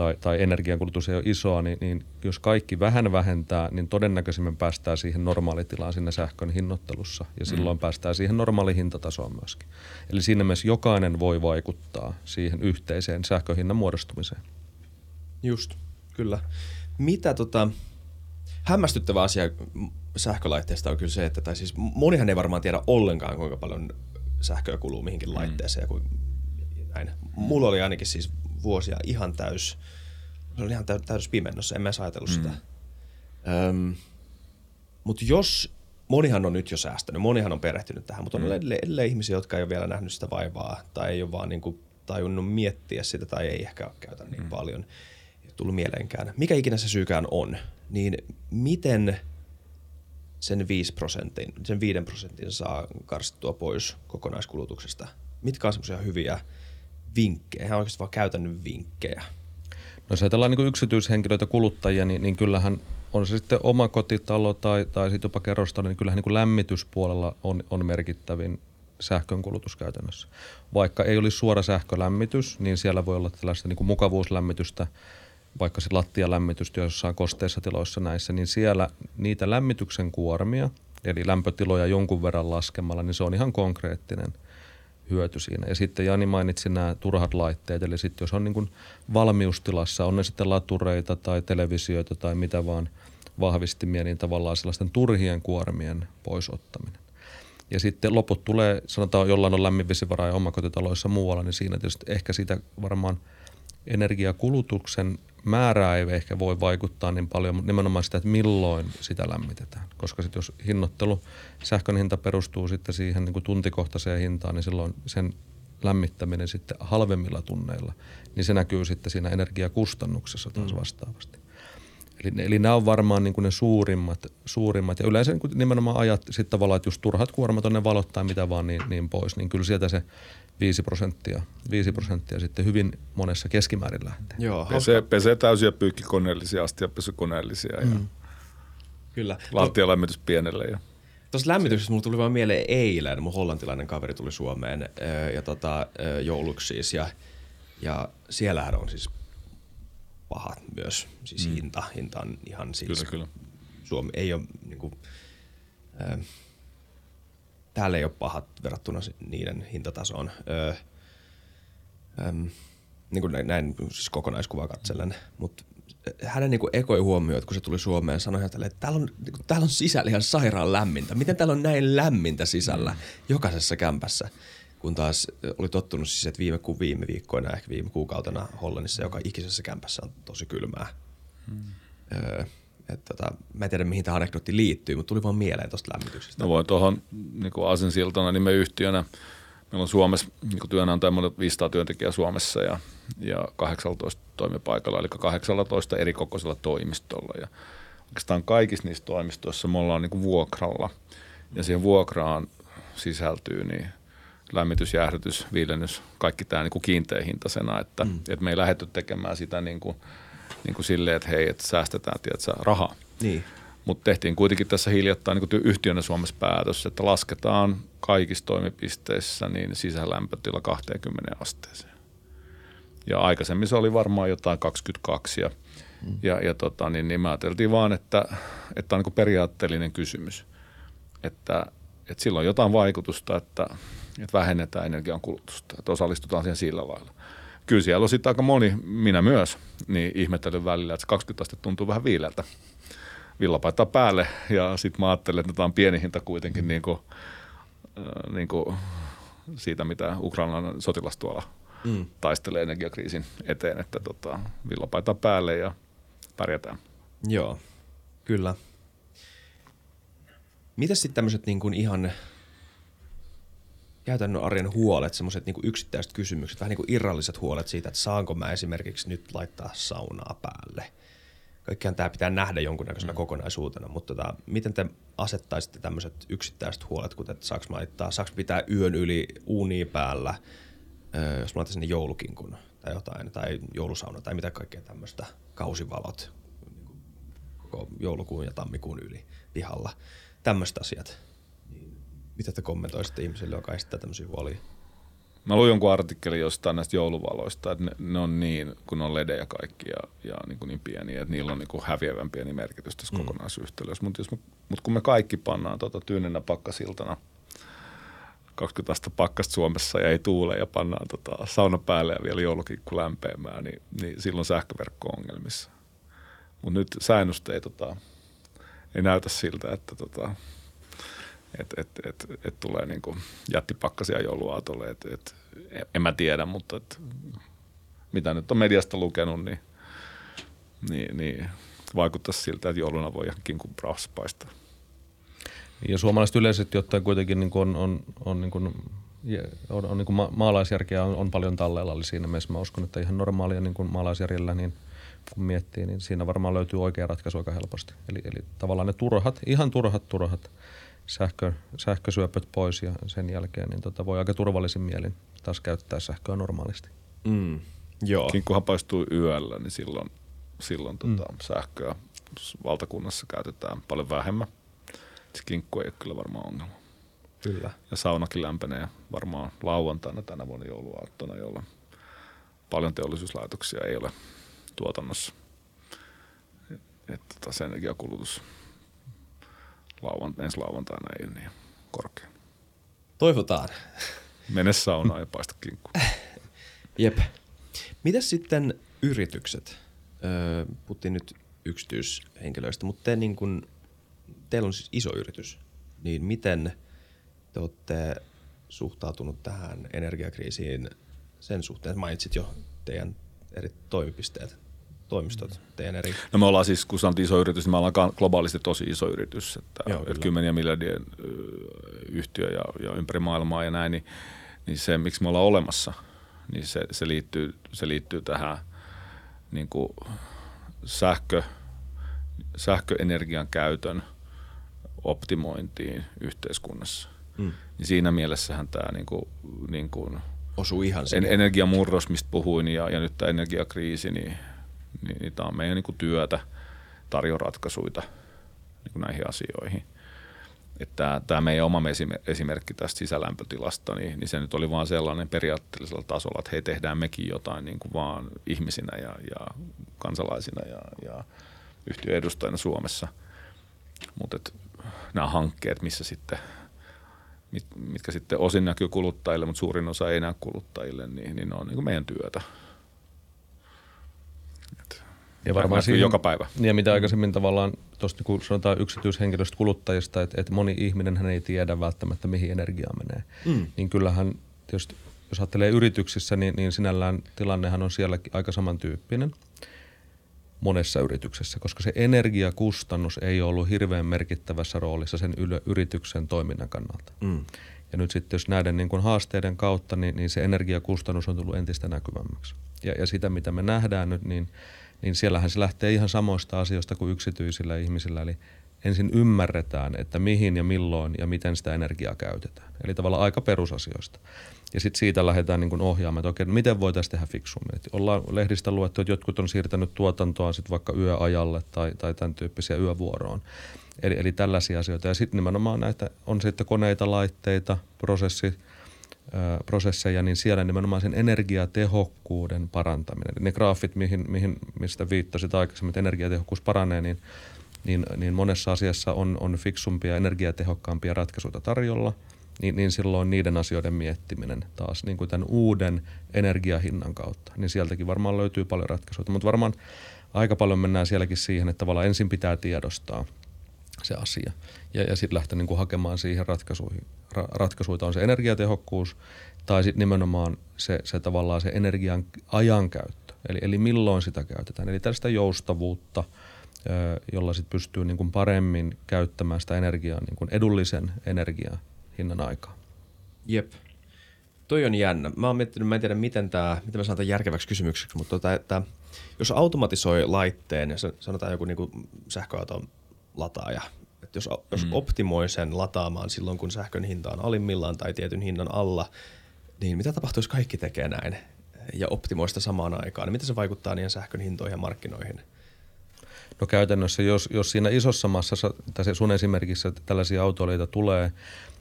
tai, tai energiankulutus ei ole isoa, niin, niin jos kaikki vähän vähentää, niin todennäköisemmin päästään siihen normaalitilaan sinne sähkön hinnoittelussa ja silloin mm. päästään siihen normaali hintatasoon myöskin. Eli siinä mielessä jokainen voi vaikuttaa siihen yhteiseen sähköhinnan muodostumiseen. Just, kyllä. Mitä tota, hämmästyttävä asia sähkölaitteesta on kyllä se, että tai siis monihan ei varmaan tiedä ollenkaan, kuinka paljon sähköä kuluu mihinkin laitteeseen. Mm. näin. Mulla oli ainakin siis vuosia ihan täys, se oli ihan täys pimennossa, en mä edes ajatellut mm. sitä. Öm, mutta jos, monihan on nyt jo säästänyt, monihan on perehtynyt tähän, mutta on mm. edelleen ihmisiä, jotka ei ole vielä nähnyt sitä vaivaa tai ei ole vaan niin kuin tajunnut miettiä sitä tai ei ehkä käytä niin mm. paljon, ei tullut mieleenkään. Mikä ikinä se syykään on, niin miten sen 5 prosentin, sen 5 prosentin saa karsittua pois kokonaiskulutuksesta? Mitkä on semmoisia hyviä vinkkejä, ihan oikeasti vaan käytännön vinkkejä? No jos ajatellaan niin yksityishenkilöitä, kuluttajia, niin, niin kyllähän on se sitten oma kotitalo tai, tai sitten jopa kerrostalo, niin kyllähän niin lämmityspuolella on, on merkittävin sähkön kulutus käytännössä. Vaikka ei olisi suora sähkölämmitys, niin siellä voi olla tällaista niin mukavuuslämmitystä, vaikka sitten lattialämmitystä jossain kosteissa tiloissa näissä, niin siellä niitä lämmityksen kuormia, eli lämpötiloja jonkun verran laskemalla, niin se on ihan konkreettinen – hyöty siinä. Ja sitten Jani mainitsi nämä turhat laitteet, eli sitten jos on niin kuin valmiustilassa, on ne sitten latureita tai televisioita tai mitä vaan vahvistimia, niin tavallaan sellaisten turhien kuormien poisottaminen. Ja sitten loput tulee, sanotaan jollain on lämmin vesivara ja omakotitaloissa muualla, niin siinä tietysti ehkä siitä varmaan energiakulutuksen määrää ei ehkä voi vaikuttaa niin paljon, mutta nimenomaan sitä, että milloin sitä lämmitetään. Koska sitten jos hinnoittelu, sähkön hinta perustuu sitten siihen niin kuin tuntikohtaiseen hintaan, niin silloin sen lämmittäminen sitten halvemmilla tunneilla, niin se näkyy sitten siinä energiakustannuksessa taas mm. vastaavasti. Eli, eli nämä on varmaan niin kuin ne suurimmat, suurimmat. Ja yleensä niin nimenomaan ajat sitten tavallaan, että just turhat kuormat on ne valot tai mitä vaan niin, niin pois, niin kyllä sieltä se 5 prosenttia, 5 prosenttia sitten hyvin monessa keskimäärin lähtee. Joo, pesee, pesee täysiä pyykkikoneellisia asti ja pesukoneellisia mm. ja Kyllä. lattialämmitys pienelle. Ja. Tuossa lämmityksestä mulla tuli vaan mieleen eilen, mun hollantilainen kaveri tuli Suomeen ja tota, jouluksi siis ja, ja siellähän on siis pahat myös, siis mm. hinta, hinta on ihan siis, kyllä, kyllä. Suomi ei ole niin kuin, äh, täällä ei ole pahat verrattuna niiden hintatasoon. Öö, ähm, niin kuin näin, näin siis kokonaiskuvaa katsellen, mutta hänen niin ekoi huomio, että kun se tuli Suomeen, sanoi hänelle, että täällä on, niin kuin, täällä on sisällä ihan sairaan lämmintä. Miten täällä on näin lämmintä sisällä jokaisessa kämpässä? Kun taas oli tottunut siis, että viime, viime viikkoina, ehkä viime kuukautena Hollannissa joka ikisessä kämpässä on tosi kylmää. Hmm. Öö, että tota, mä en tiedä, mihin tämä anekdootti liittyy, mutta tuli vaan mieleen tuosta lämmityksestä. No voin tuohon niin asensiltana, niin me yhtiönä, meillä on Suomessa niin työnantaja 500 työntekijää Suomessa ja, ja 18 toimipaikalla, eli 18 eri kokoisella toimistolla. Ja oikeastaan kaikissa niissä toimistoissa me ollaan niin vuokralla ja siihen vuokraan sisältyy niin lämmitys, jäähdytys, viilennys, kaikki tämä niin kiinteä hintaisena, että, mm. että me ei lähdetty tekemään sitä niin kuin – niin kuin silleen, että hei, että säästetään tiedätkö, rahaa. Niin. Mutta tehtiin kuitenkin tässä hiljattain niin yhtiönä Suomessa päätös, että lasketaan kaikissa toimipisteissä niin sisälämpötila 20 asteeseen. Ja aikaisemmin se oli varmaan jotain 22 ja, mm. ja, ja tota, niin, niin me ajateltiin vaan, että, että on niin periaatteellinen kysymys, että, että sillä on jotain vaikutusta, että, että vähennetään energiankulutusta, että osallistutaan siihen sillä lailla kyllä siellä on sitten aika moni, minä myös, niin ihmettelen välillä, että se 20 astetta tuntuu vähän viileältä villapaita päälle ja sitten mä ajattelen, että tämä on pieni hinta kuitenkin niin kuin, äh, niin kuin siitä, mitä Ukrainan sotilas tuolla mm. taistelee energiakriisin eteen, että tota, villapaita päälle ja pärjätään. Joo, kyllä. Mitäs sitten tämmöiset niin kuin ihan käytännön arjen huolet, semmoiset niin yksittäiset kysymykset, vähän niin kuin irralliset huolet siitä, että saanko mä esimerkiksi nyt laittaa saunaa päälle. Kaikkiaan tämä pitää nähdä jonkunnäköisenä mm. kokonaisuutena, mutta tota, miten te asettaisitte tämmöiset yksittäiset huolet, kuten että saaks mä laittaa, saaks pitää yön yli uuni päällä, jos mä laitan sinne joulukinkun tai jotain, tai joulusauna tai mitä kaikkea tämmöistä, kausivalot niin koko joulukuun ja tammikuun yli pihalla, tämmöiset asiat mitä te kommentoisitte ihmisille, joka esittää tämmöisiä huolia? Mä luin jonkun artikkelin jostain näistä jouluvaloista, että ne, ne on niin, kun on ledejä kaikki ja, ja niin, kuin niin pieniä, että niillä on niin kuin häviävän pieni merkitys tässä mm. kokonaisyhtälössä. Mutta mut kun me kaikki pannaan tuota tyynenä pakkasiltana 20 astetta pakkasta Suomessa ja ei tuule ja pannaan tota sauna päälle ja vielä joulukikku lämpeämään, niin, niin silloin sähköverkko on ongelmissa. Mutta nyt säännöstä ei, tota, ei näytä siltä, että tota, että et, et, et tulee niin kuin jättipakkasia jouluaatolle. Et, et, en mä tiedä, mutta et, mitä nyt on mediasta lukenut, niin, niin, niin vaikuttaisi siltä, että jouluna voi johonkin kuin paistaa. Ja suomalaiset yleisesti ottaen kuitenkin niin on, on, on, niin kuin, on, on niin kuin ma- maalaisjärkeä on, on paljon talleella, eli siinä mielessä mä uskon, että ihan normaalia niin kuin maalaisjärjellä, niin kun miettii, niin siinä varmaan löytyy oikea ratkaisu aika helposti. Eli, eli tavallaan ne turhat, ihan turhat turhat sähkö, sähkösyöpöt pois ja sen jälkeen niin tota voi aika turvallisin mielin taas käyttää sähköä normaalisti. Mm, joo. Kinkkuhan paistuu yöllä, niin silloin, silloin tota mm. sähköä valtakunnassa käytetään paljon vähemmän. Se kinkku ei ole kyllä varmaan ongelma. Kyllä. Ja saunakin lämpenee varmaan lauantaina tänä vuonna jouluaattona, jolla paljon teollisuuslaitoksia ei ole tuotannossa. Että tota, sen energiakulutus lauant- ensi lauantaina ei ole niin korkea. Toivotaan. Mene saunaan ja paista kinkku. [laughs] Jep. Mitäs sitten yritykset? Öö, puhuttiin nyt yksityishenkilöistä, mutta te niin kun, teillä on siis iso yritys, niin miten te olette suhtautunut tähän energiakriisiin sen suhteen? Mainitsit jo teidän eri toimipisteet, toimistot, teidän eri... No me ollaan siis, kun sanottiin iso yritys, niin me ollaan globaalisti tosi iso yritys, että, Joo, että kymmeniä miljardien yhtiö ja, ja ympäri maailmaa ja näin, niin, niin se, miksi me ollaan olemassa, niin se, se, liittyy, se liittyy tähän niin kuin sähkö, sähköenergian käytön optimointiin yhteiskunnassa. Mm. Niin siinä mielessähän tämä niin kuin, niin kuin Osuu ihan en, energiamurros, mistä puhuin, ja, ja nyt tämä energiakriisi, niin, niin, niin tämä on meidän niin kuin työtä tarjoa ratkaisuja niin kuin näihin asioihin. Että tämä meidän oma esime- esimerkki tästä sisälämpötilasta, niin, niin se nyt oli vaan sellainen periaatteellisella tasolla, että hei tehdään mekin jotain niin kuin vaan ihmisinä ja, ja kansalaisina ja, ja yhtiön edustajina Suomessa. Mutta nämä hankkeet, missä sitten mit, mitkä sitten osin näkyy kuluttajille, mutta suurin osa ei näy kuluttajille, niin, niin ne on niin kuin meidän työtä. Ja varmaan siihen- joka päivä. Ja mitä aikaisemmin tavallaan tuosta kun sanotaan yksityishenkilöstä kuluttajista, että, että moni ihminen hän ei tiedä välttämättä mihin energiaa menee. Mm. Niin kyllähän tietysti, jos ajattelee yrityksissä, niin, niin sinällään tilannehan on sielläkin aika samantyyppinen monessa yrityksessä, koska se energiakustannus ei ole ollut hirveän merkittävässä roolissa sen ylö, yrityksen toiminnan kannalta. Mm. Ja nyt sitten jos näiden niin kuin haasteiden kautta, niin, niin se energiakustannus on tullut entistä näkyvämmäksi. Ja, ja sitä, mitä me nähdään nyt, niin, niin siellähän se lähtee ihan samoista asioista kuin yksityisillä ihmisillä. Eli ensin ymmärretään, että mihin ja milloin ja miten sitä energiaa käytetään. Eli tavallaan aika perusasioista. Ja sitten siitä lähdetään niin ohjaamaan, että okei, miten voitaisiin tehdä fiksummin. Et ollaan lehdistä luettu, että jotkut on siirtänyt tuotantoa sitten vaikka yöajalle tai, tai tämän tyyppisiä yövuoroon. Eli, eli tällaisia asioita. Ja sitten nimenomaan näitä on sitten koneita, laitteita, prosessi, prosesseja, niin siellä nimenomaan sen energiatehokkuuden parantaminen. Ne graafit, mihin, mihin, mistä viittasit aikaisemmin, että energiatehokkuus paranee, niin, niin, niin monessa asiassa on, on fiksumpia, energiatehokkaampia ratkaisuja tarjolla, niin, niin silloin niiden asioiden miettiminen taas niin kuin tämän uuden energiahinnan kautta, niin sieltäkin varmaan löytyy paljon ratkaisuja. Mutta varmaan aika paljon mennään sielläkin siihen, että tavallaan ensin pitää tiedostaa se asia. Ja, ja sitten lähteä niin kuin hakemaan siihen ratkaisuihin. Ra, ratkaisuita on se energiatehokkuus tai sitten nimenomaan se, se tavallaan se energian ajankäyttö. Eli, eli milloin sitä käytetään. Eli tällaista joustavuutta, jolla sitten pystyy niin kuin paremmin käyttämään sitä energiaa niin kuin edullisen energiahinnan aikaa. Jep. Toi on jännä. Mä oon miettinyt, mä en tiedä miten, tää, miten mä saan tämän järkeväksi kysymykseksi, mutta tota, että jos automatisoi laitteen ja sanotaan joku niinku sähköauton lataaja, että jos, jos mm. optimoi sen lataamaan silloin, kun sähkön hinta on alimmillaan tai tietyn hinnan alla, niin mitä tapahtuu, jos kaikki tekee näin ja optimoi sitä samaan aikaan? Niin miten se vaikuttaa niiden sähkön hintoihin ja markkinoihin? No käytännössä, jos, jos siinä isossa massassa, se sun esimerkissä tällaisia autoilijoita tulee,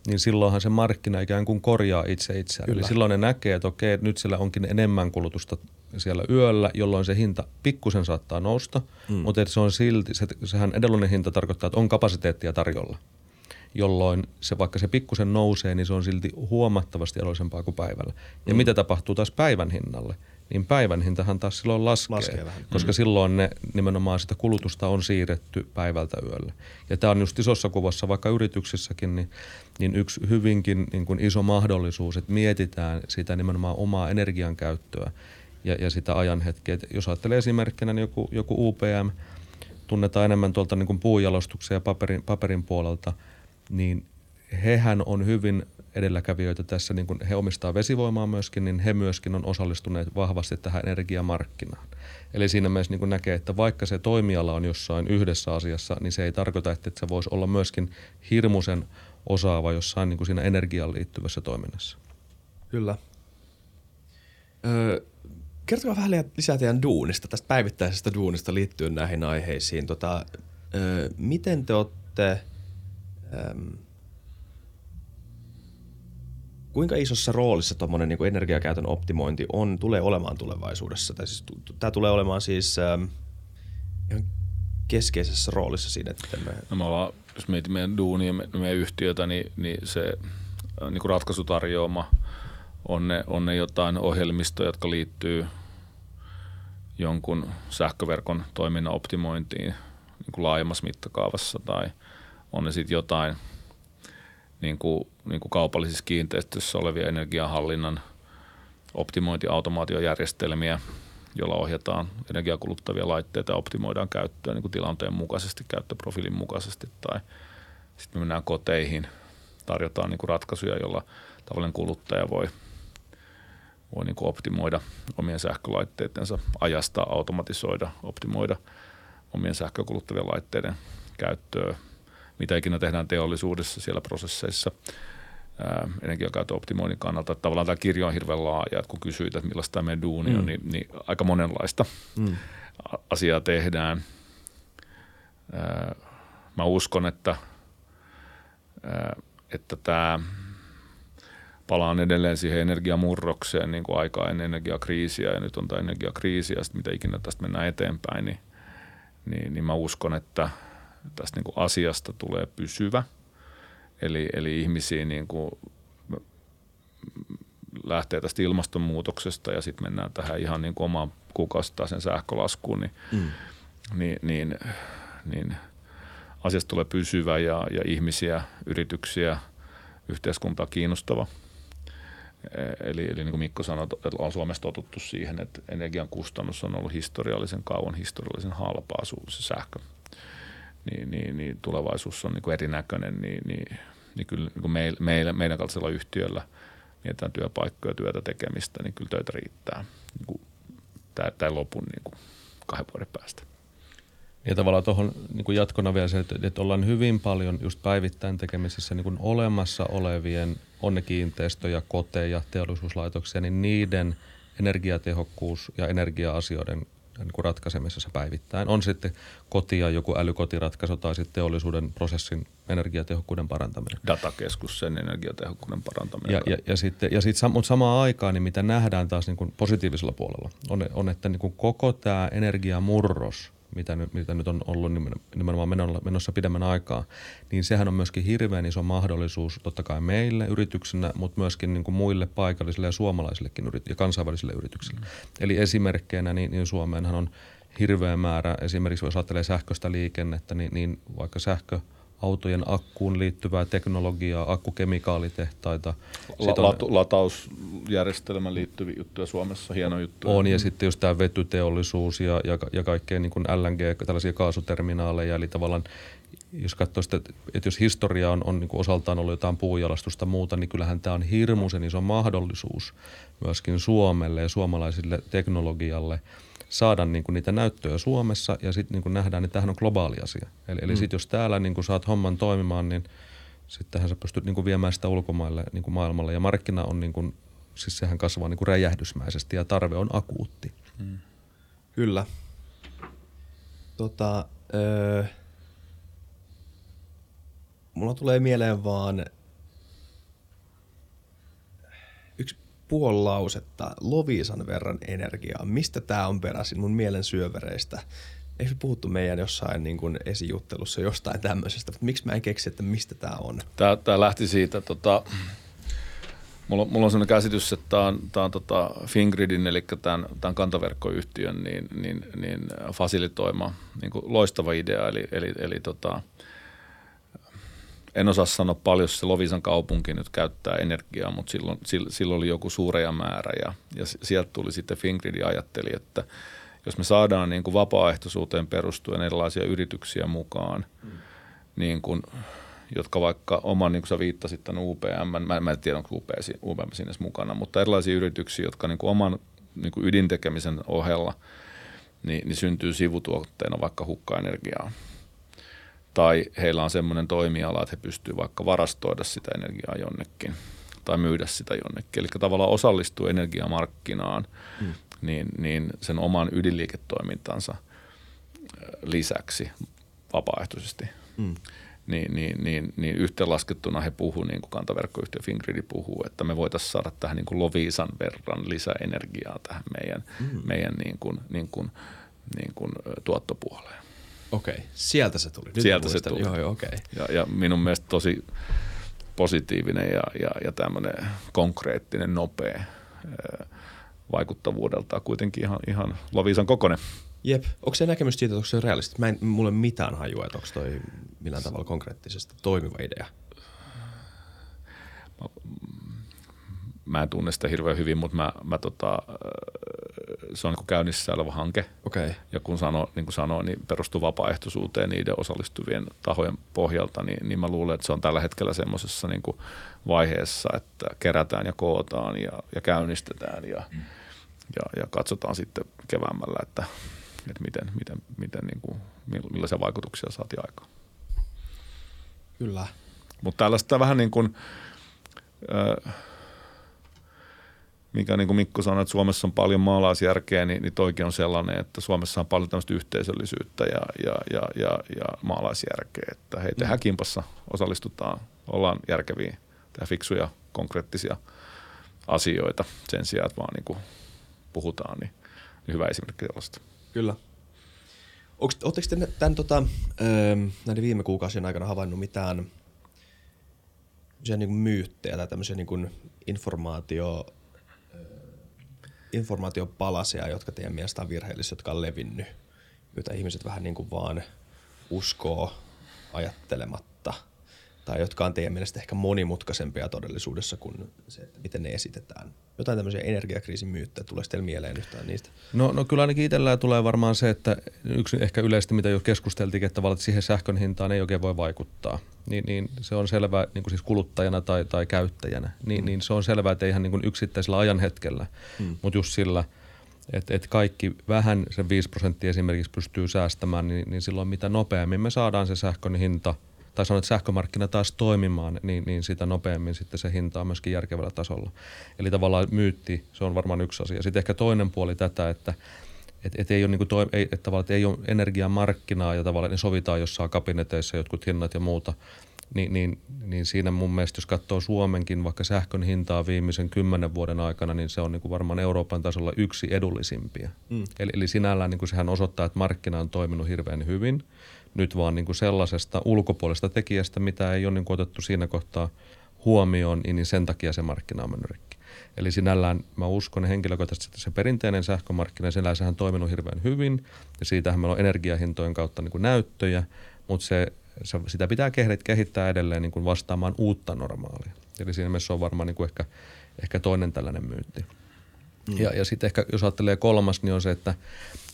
niin silloinhan se markkina ikään kuin korjaa itse itseään. Kyllä. Eli silloin ne näkee, että okei, nyt siellä onkin enemmän kulutusta siellä yöllä, jolloin se hinta pikkusen saattaa nousta, mm. mutta että se on silti, se, sehän edellinen hinta tarkoittaa, että on kapasiteettia tarjolla, jolloin se, vaikka se pikkusen nousee, niin se on silti huomattavasti edullisempaa kuin päivällä. Ja mm. mitä tapahtuu taas päivän hinnalle? Niin päivän hintahan taas silloin laskee, Laskee vähän. koska silloin ne nimenomaan sitä kulutusta on siirretty päivältä yölle. Ja tämä on just isossa kuvassa, vaikka yrityksissäkin, niin, niin yksi hyvinkin niin kuin iso mahdollisuus, että mietitään sitä nimenomaan omaa energian käyttöä ja, ja sitä ajanhetkeä. Et jos ajattelee esimerkkinä, niin joku, joku UPM, tunnetaan enemmän tuolta niin kuin puunjalostuksen ja paperin, paperin puolelta, niin hehän on hyvin edelläkävijöitä tässä, niin kun he omistaa vesivoimaa myöskin, niin he myöskin on osallistuneet vahvasti tähän energiamarkkinaan. Eli siinä mielessä niin näkee, että vaikka se toimiala on jossain yhdessä asiassa, niin se ei tarkoita, että se voisi olla myöskin hirmuisen osaava jossain niin kuin siinä energiaan liittyvässä toiminnassa. Kyllä. Öö, kertokaa vähän li- lisää teidän duunista, tästä päivittäisestä duunista liittyen näihin aiheisiin. Tota, öö, miten te olette, kuinka isossa roolissa tuommoinen niin energiakäytön optimointi on, tulee olemaan tulevaisuudessa? Tai siis, tämä tulee olemaan siis äm, ihan keskeisessä roolissa siinä, että me... No me ollaan, jos mietin meidän duunia, me- meidän yhtiötä, niin, niin se äh, niin kuin ratkaisutarjoama on ne, on ne jotain ohjelmistoja, jotka liittyy jonkun sähköverkon toiminnan optimointiin niin kuin laajemmassa mittakaavassa tai on ne sitten jotain niin kuin, niin kuin kaupallisissa kiinteistöissä olevia energiahallinnan optimointiautomaatiojärjestelmiä, jolla ohjataan energiakuluttavia laitteita ja optimoidaan käyttöä niin kuin tilanteen mukaisesti, käyttöprofiilin mukaisesti. Tai sitten me mennään koteihin, tarjotaan niin kuin ratkaisuja, jolla tavallinen kuluttaja voi, voi niin kuin optimoida omien sähkölaitteidensa, ajastaa, automatisoida, optimoida omien sähkökuluttavien laitteiden käyttöä, mitä ikinä tehdään teollisuudessa siellä prosesseissa – energiakäytön optimoinnin kannalta. Että tavallaan tämä kirjo on hirveän laaja, että kun kysyit, että millaista tämä meidän duuni mm. on, niin, niin aika monenlaista mm. asiaa tehdään. Mä uskon, että, että tämä palaan edelleen siihen energiamurrokseen niin kuin aikaa ennen energiakriisiä ja nyt on tämä energiakriisi ja sitten mitä ikinä tästä mennään eteenpäin, niin, niin, niin mä uskon, että tästä niin kuin asiasta tulee pysyvä – Eli, eli ihmisiä niin kuin lähtee tästä ilmastonmuutoksesta ja sitten mennään tähän ihan niin kuin omaan sen sähkölaskuun, niin, mm. niin, niin, niin asiasta tulee pysyvä ja, ja ihmisiä, yrityksiä, yhteiskuntaa kiinnostava. Eli, eli niin kuin Mikko sanoi, että on Suomessa totuttu siihen, että energian kustannus on ollut historiallisen kauan, historiallisen halpaa se sähkö niin, niin, niin tulevaisuus on niin kuin erinäköinen, niin, niin, niin kyllä niin kuin meillä, meillä, meidän kaltaisella yhtiöllä mietitään työpaikkoja, työtä tekemistä, niin kyllä töitä riittää niin kuin tämä lopun niin kuin kahden vuoden päästä. Ja tavallaan tuohon niin jatkona vielä se, että, että ollaan hyvin paljon just päivittäin tekemisissä niin kuin olemassa olevien onnekiinteistöjä, koteja, teollisuuslaitoksia, niin niiden energiatehokkuus ja energia-asioiden niin kuin ratkaisemisessa päivittäin. On sitten kotia joku älykotiratkaisu tai sitten teollisuuden prosessin energiatehokkuuden parantaminen. Datakeskus, sen energiatehokkuuden parantaminen. Ja, ja, ja sitten, ja sitten mutta samaan aikaan, niin mitä nähdään taas niin kuin positiivisella puolella, on, on että niin kuin koko tämä energiamurros – mitä nyt, mitä nyt on ollut nimenomaan menossa pidemmän aikaa, niin sehän on myöskin hirveän iso mahdollisuus totta kai meille yrityksenä, mutta myöskin niin kuin muille paikallisille ja suomalaisillekin yrit- ja kansainvälisille yrityksille. Mm. Eli esimerkkeinä niin, niin Suomeenhan on hirveä määrä, esimerkiksi jos ajattelee sähköistä liikennettä, niin, niin vaikka sähkö – autojen akkuun liittyvää teknologiaa, akkukemikaalitehtaita. La- latausjärjestelmään liittyviä juttuja Suomessa, hieno juttu. On, ja sitten just tämä vetyteollisuus ja, ja, ja kaikkea niin kuin LNG, tällaisia kaasuterminaaleja, eli tavallaan jos katsoo sitä, että jos historia on, on niin osaltaan ollut jotain puujalastusta muuta, niin kyllähän tämä on hirmuisen iso mahdollisuus myöskin Suomelle ja suomalaisille teknologialle – saada niin kuin niitä näyttöjä Suomessa ja sitten niin nähdään, että tämähän on globaali asia. Eli, eli mm. sitten jos täällä niin kuin saat homman toimimaan, niin sittenhän sä pystyt niin kuin viemään sitä ulkomaille niin kuin maailmalle. Ja markkina on, niin kuin, siis sehän kasvaa niin kuin räjähdysmäisesti ja tarve on akuutti. Mm. Kyllä. Tota, öö, mulla tulee mieleen vaan puoli lausetta Lovisan verran energiaa. Mistä tämä on peräisin mun mielen syövereistä? Eikö puhuttu meidän jossain niin kuin esijuttelussa jostain tämmöisestä, mutta miksi mä en keksi, että mistä tämä on? Tämä, tämä lähti siitä, tota, mulla, mulla on sellainen käsitys, että tämä on, tämä on tota Fingridin, eli tämän, tämän kantaverkkoyhtiön niin, niin, niin fasilitoima niin kuin loistava idea, eli, eli, eli tota, en osaa sanoa paljon, se Lovisan kaupunki nyt käyttää energiaa, mutta silloin, silloin oli joku suureja määrä ja, ja sieltä tuli sitten Fingrid ja ajatteli, että jos me saadaan niin kuin vapaaehtoisuuteen perustuen erilaisia yrityksiä mukaan, mm. niin kuin, jotka vaikka oman, niin kuin sä viittasit tämän UPM, mä, mä en tiedä onko UPM, UPM siinä mukana, mutta erilaisia yrityksiä, jotka niin kuin oman niin kuin ydintekemisen ohella, niin, niin syntyy sivutuotteena vaikka hukkaenergiaa tai heillä on semmoinen toimiala, että he pystyvät vaikka varastoida sitä energiaa jonnekin tai myydä sitä jonnekin. Eli tavallaan osallistuu energiamarkkinaan mm. niin, niin sen oman ydinliiketoimintansa lisäksi vapaaehtoisesti. Mm. Niin, niin, niin, niin yhteenlaskettuna he puhuu, niin kuin kantaverkkoyhtiö Fingridi puhuu, että me voitaisiin saada tähän niin kuin Lovisan verran lisäenergiaa tähän meidän, mm. meidän niin kuin, niin kuin, niin kuin tuottopuoleen. Okei, sieltä se tuli. Nyt sieltä se tuli. Joo, joo, okay. ja, ja minun mielestä tosi positiivinen ja, ja, ja tämmöinen konkreettinen, nopea vaikuttavuudelta kuitenkin ihan, ihan Lovisan kokonen. Jep. Onko se näkemys siitä, että onko se realistista? Mä en, mulle mitään hajua, että onko toi millään tavalla konkreettisesti toimiva idea. Mä, mä en tunne sitä hirveän hyvin, mutta mä, mä tota, se on niin käynnissä oleva hanke. Okei. Ja kun sano, niin kuin sanoin, niin perustuu vapaaehtoisuuteen niiden osallistuvien tahojen pohjalta, niin, niin mä luulen, että se on tällä hetkellä semmoisessa niin vaiheessa, että kerätään ja kootaan ja, ja käynnistetään ja, mm. ja, ja katsotaan sitten keväämällä, että, että miten, miten, miten niin kuin, millaisia vaikutuksia saatiin aikaan. Kyllä. Mutta tällaista vähän niin kuin, mikä niin kuin Mikko sanoi, että Suomessa on paljon maalaisjärkeä, niin, niin toikin on sellainen, että Suomessa on paljon tämmöistä yhteisöllisyyttä ja, ja, ja, ja, ja maalaisjärkeä, että hei, tehdään mm. kimpassa, osallistutaan, ollaan järkeviä, tehdään fiksuja, konkreettisia asioita sen sijaan, että vaan niin kuin puhutaan, niin, niin hyvä esimerkki sellaista. Kyllä. Oletteko te tämän, tota, näiden viime kuukausien aikana havainnut mitään – niin myyttejä tai tämmöisiä niin kuin informaatio, informaatiopalasia, jotka teidän mielestä on virheellisiä, jotka on levinnyt, joita ihmiset vähän niin kuin vaan uskoo ajattelematta – tai jotka on teidän mielestä ehkä monimutkaisempia todellisuudessa kuin se, että miten ne esitetään? Jotain tämmöisiä energiakriisin myyttejä, tulee teille mieleen yhtään niistä? No, no kyllä ainakin itsellään tulee varmaan se, että yksi ehkä yleisesti, mitä jo keskusteltiin, että tavallaan siihen sähkön hintaan ei oikein voi vaikuttaa. Niin, niin se on selvä niin kuin siis kuluttajana tai, tai käyttäjänä. Niin, mm. niin se on selvää, että ihan niin kuin yksittäisellä ajanhetkellä, mm. mutta just sillä – että et kaikki vähän sen 5 prosenttia esimerkiksi pystyy säästämään, niin, niin silloin mitä nopeammin me saadaan se sähkön hinta – tai sanon, että sähkömarkkina taas toimimaan, niin, niin sitä nopeammin sitten se hinta on myöskin järkevällä tasolla. Eli tavallaan myytti, se on varmaan yksi asia. Sitten ehkä toinen puoli tätä, että et, et ei ole niin toi, ei, et tavallaan, että ei ole energiamarkkinaa ja tavallaan ne sovitaan jossain kabineteissa jotkut hinnat ja muuta, niin, niin, niin siinä mun mielestä, jos katsoo Suomenkin vaikka sähkön hintaa viimeisen kymmenen vuoden aikana, niin se on niin kuin varmaan Euroopan tasolla yksi edullisimpia. Mm. Eli, eli sinällään niin kuin sehän osoittaa, että markkina on toiminut hirveän hyvin – nyt vaan niin kuin sellaisesta ulkopuolesta tekijästä, mitä ei ole niin kuin otettu siinä kohtaa huomioon, niin sen takia se markkina on mennyt rikki. Eli sinällään mä uskon henkilökohtaisesti, että se perinteinen sähkömarkkina, sinällään on toiminut hirveän hyvin, ja siitähän meillä on energiahintojen kautta niin kuin näyttöjä, mutta se, se, sitä pitää kehittää edelleen niin kuin vastaamaan uutta normaalia. Eli siinä mielessä on varmaan niin kuin ehkä, ehkä toinen tällainen myytti. Mm. Ja, ja sitten ehkä jos ajattelee kolmas, niin on se, että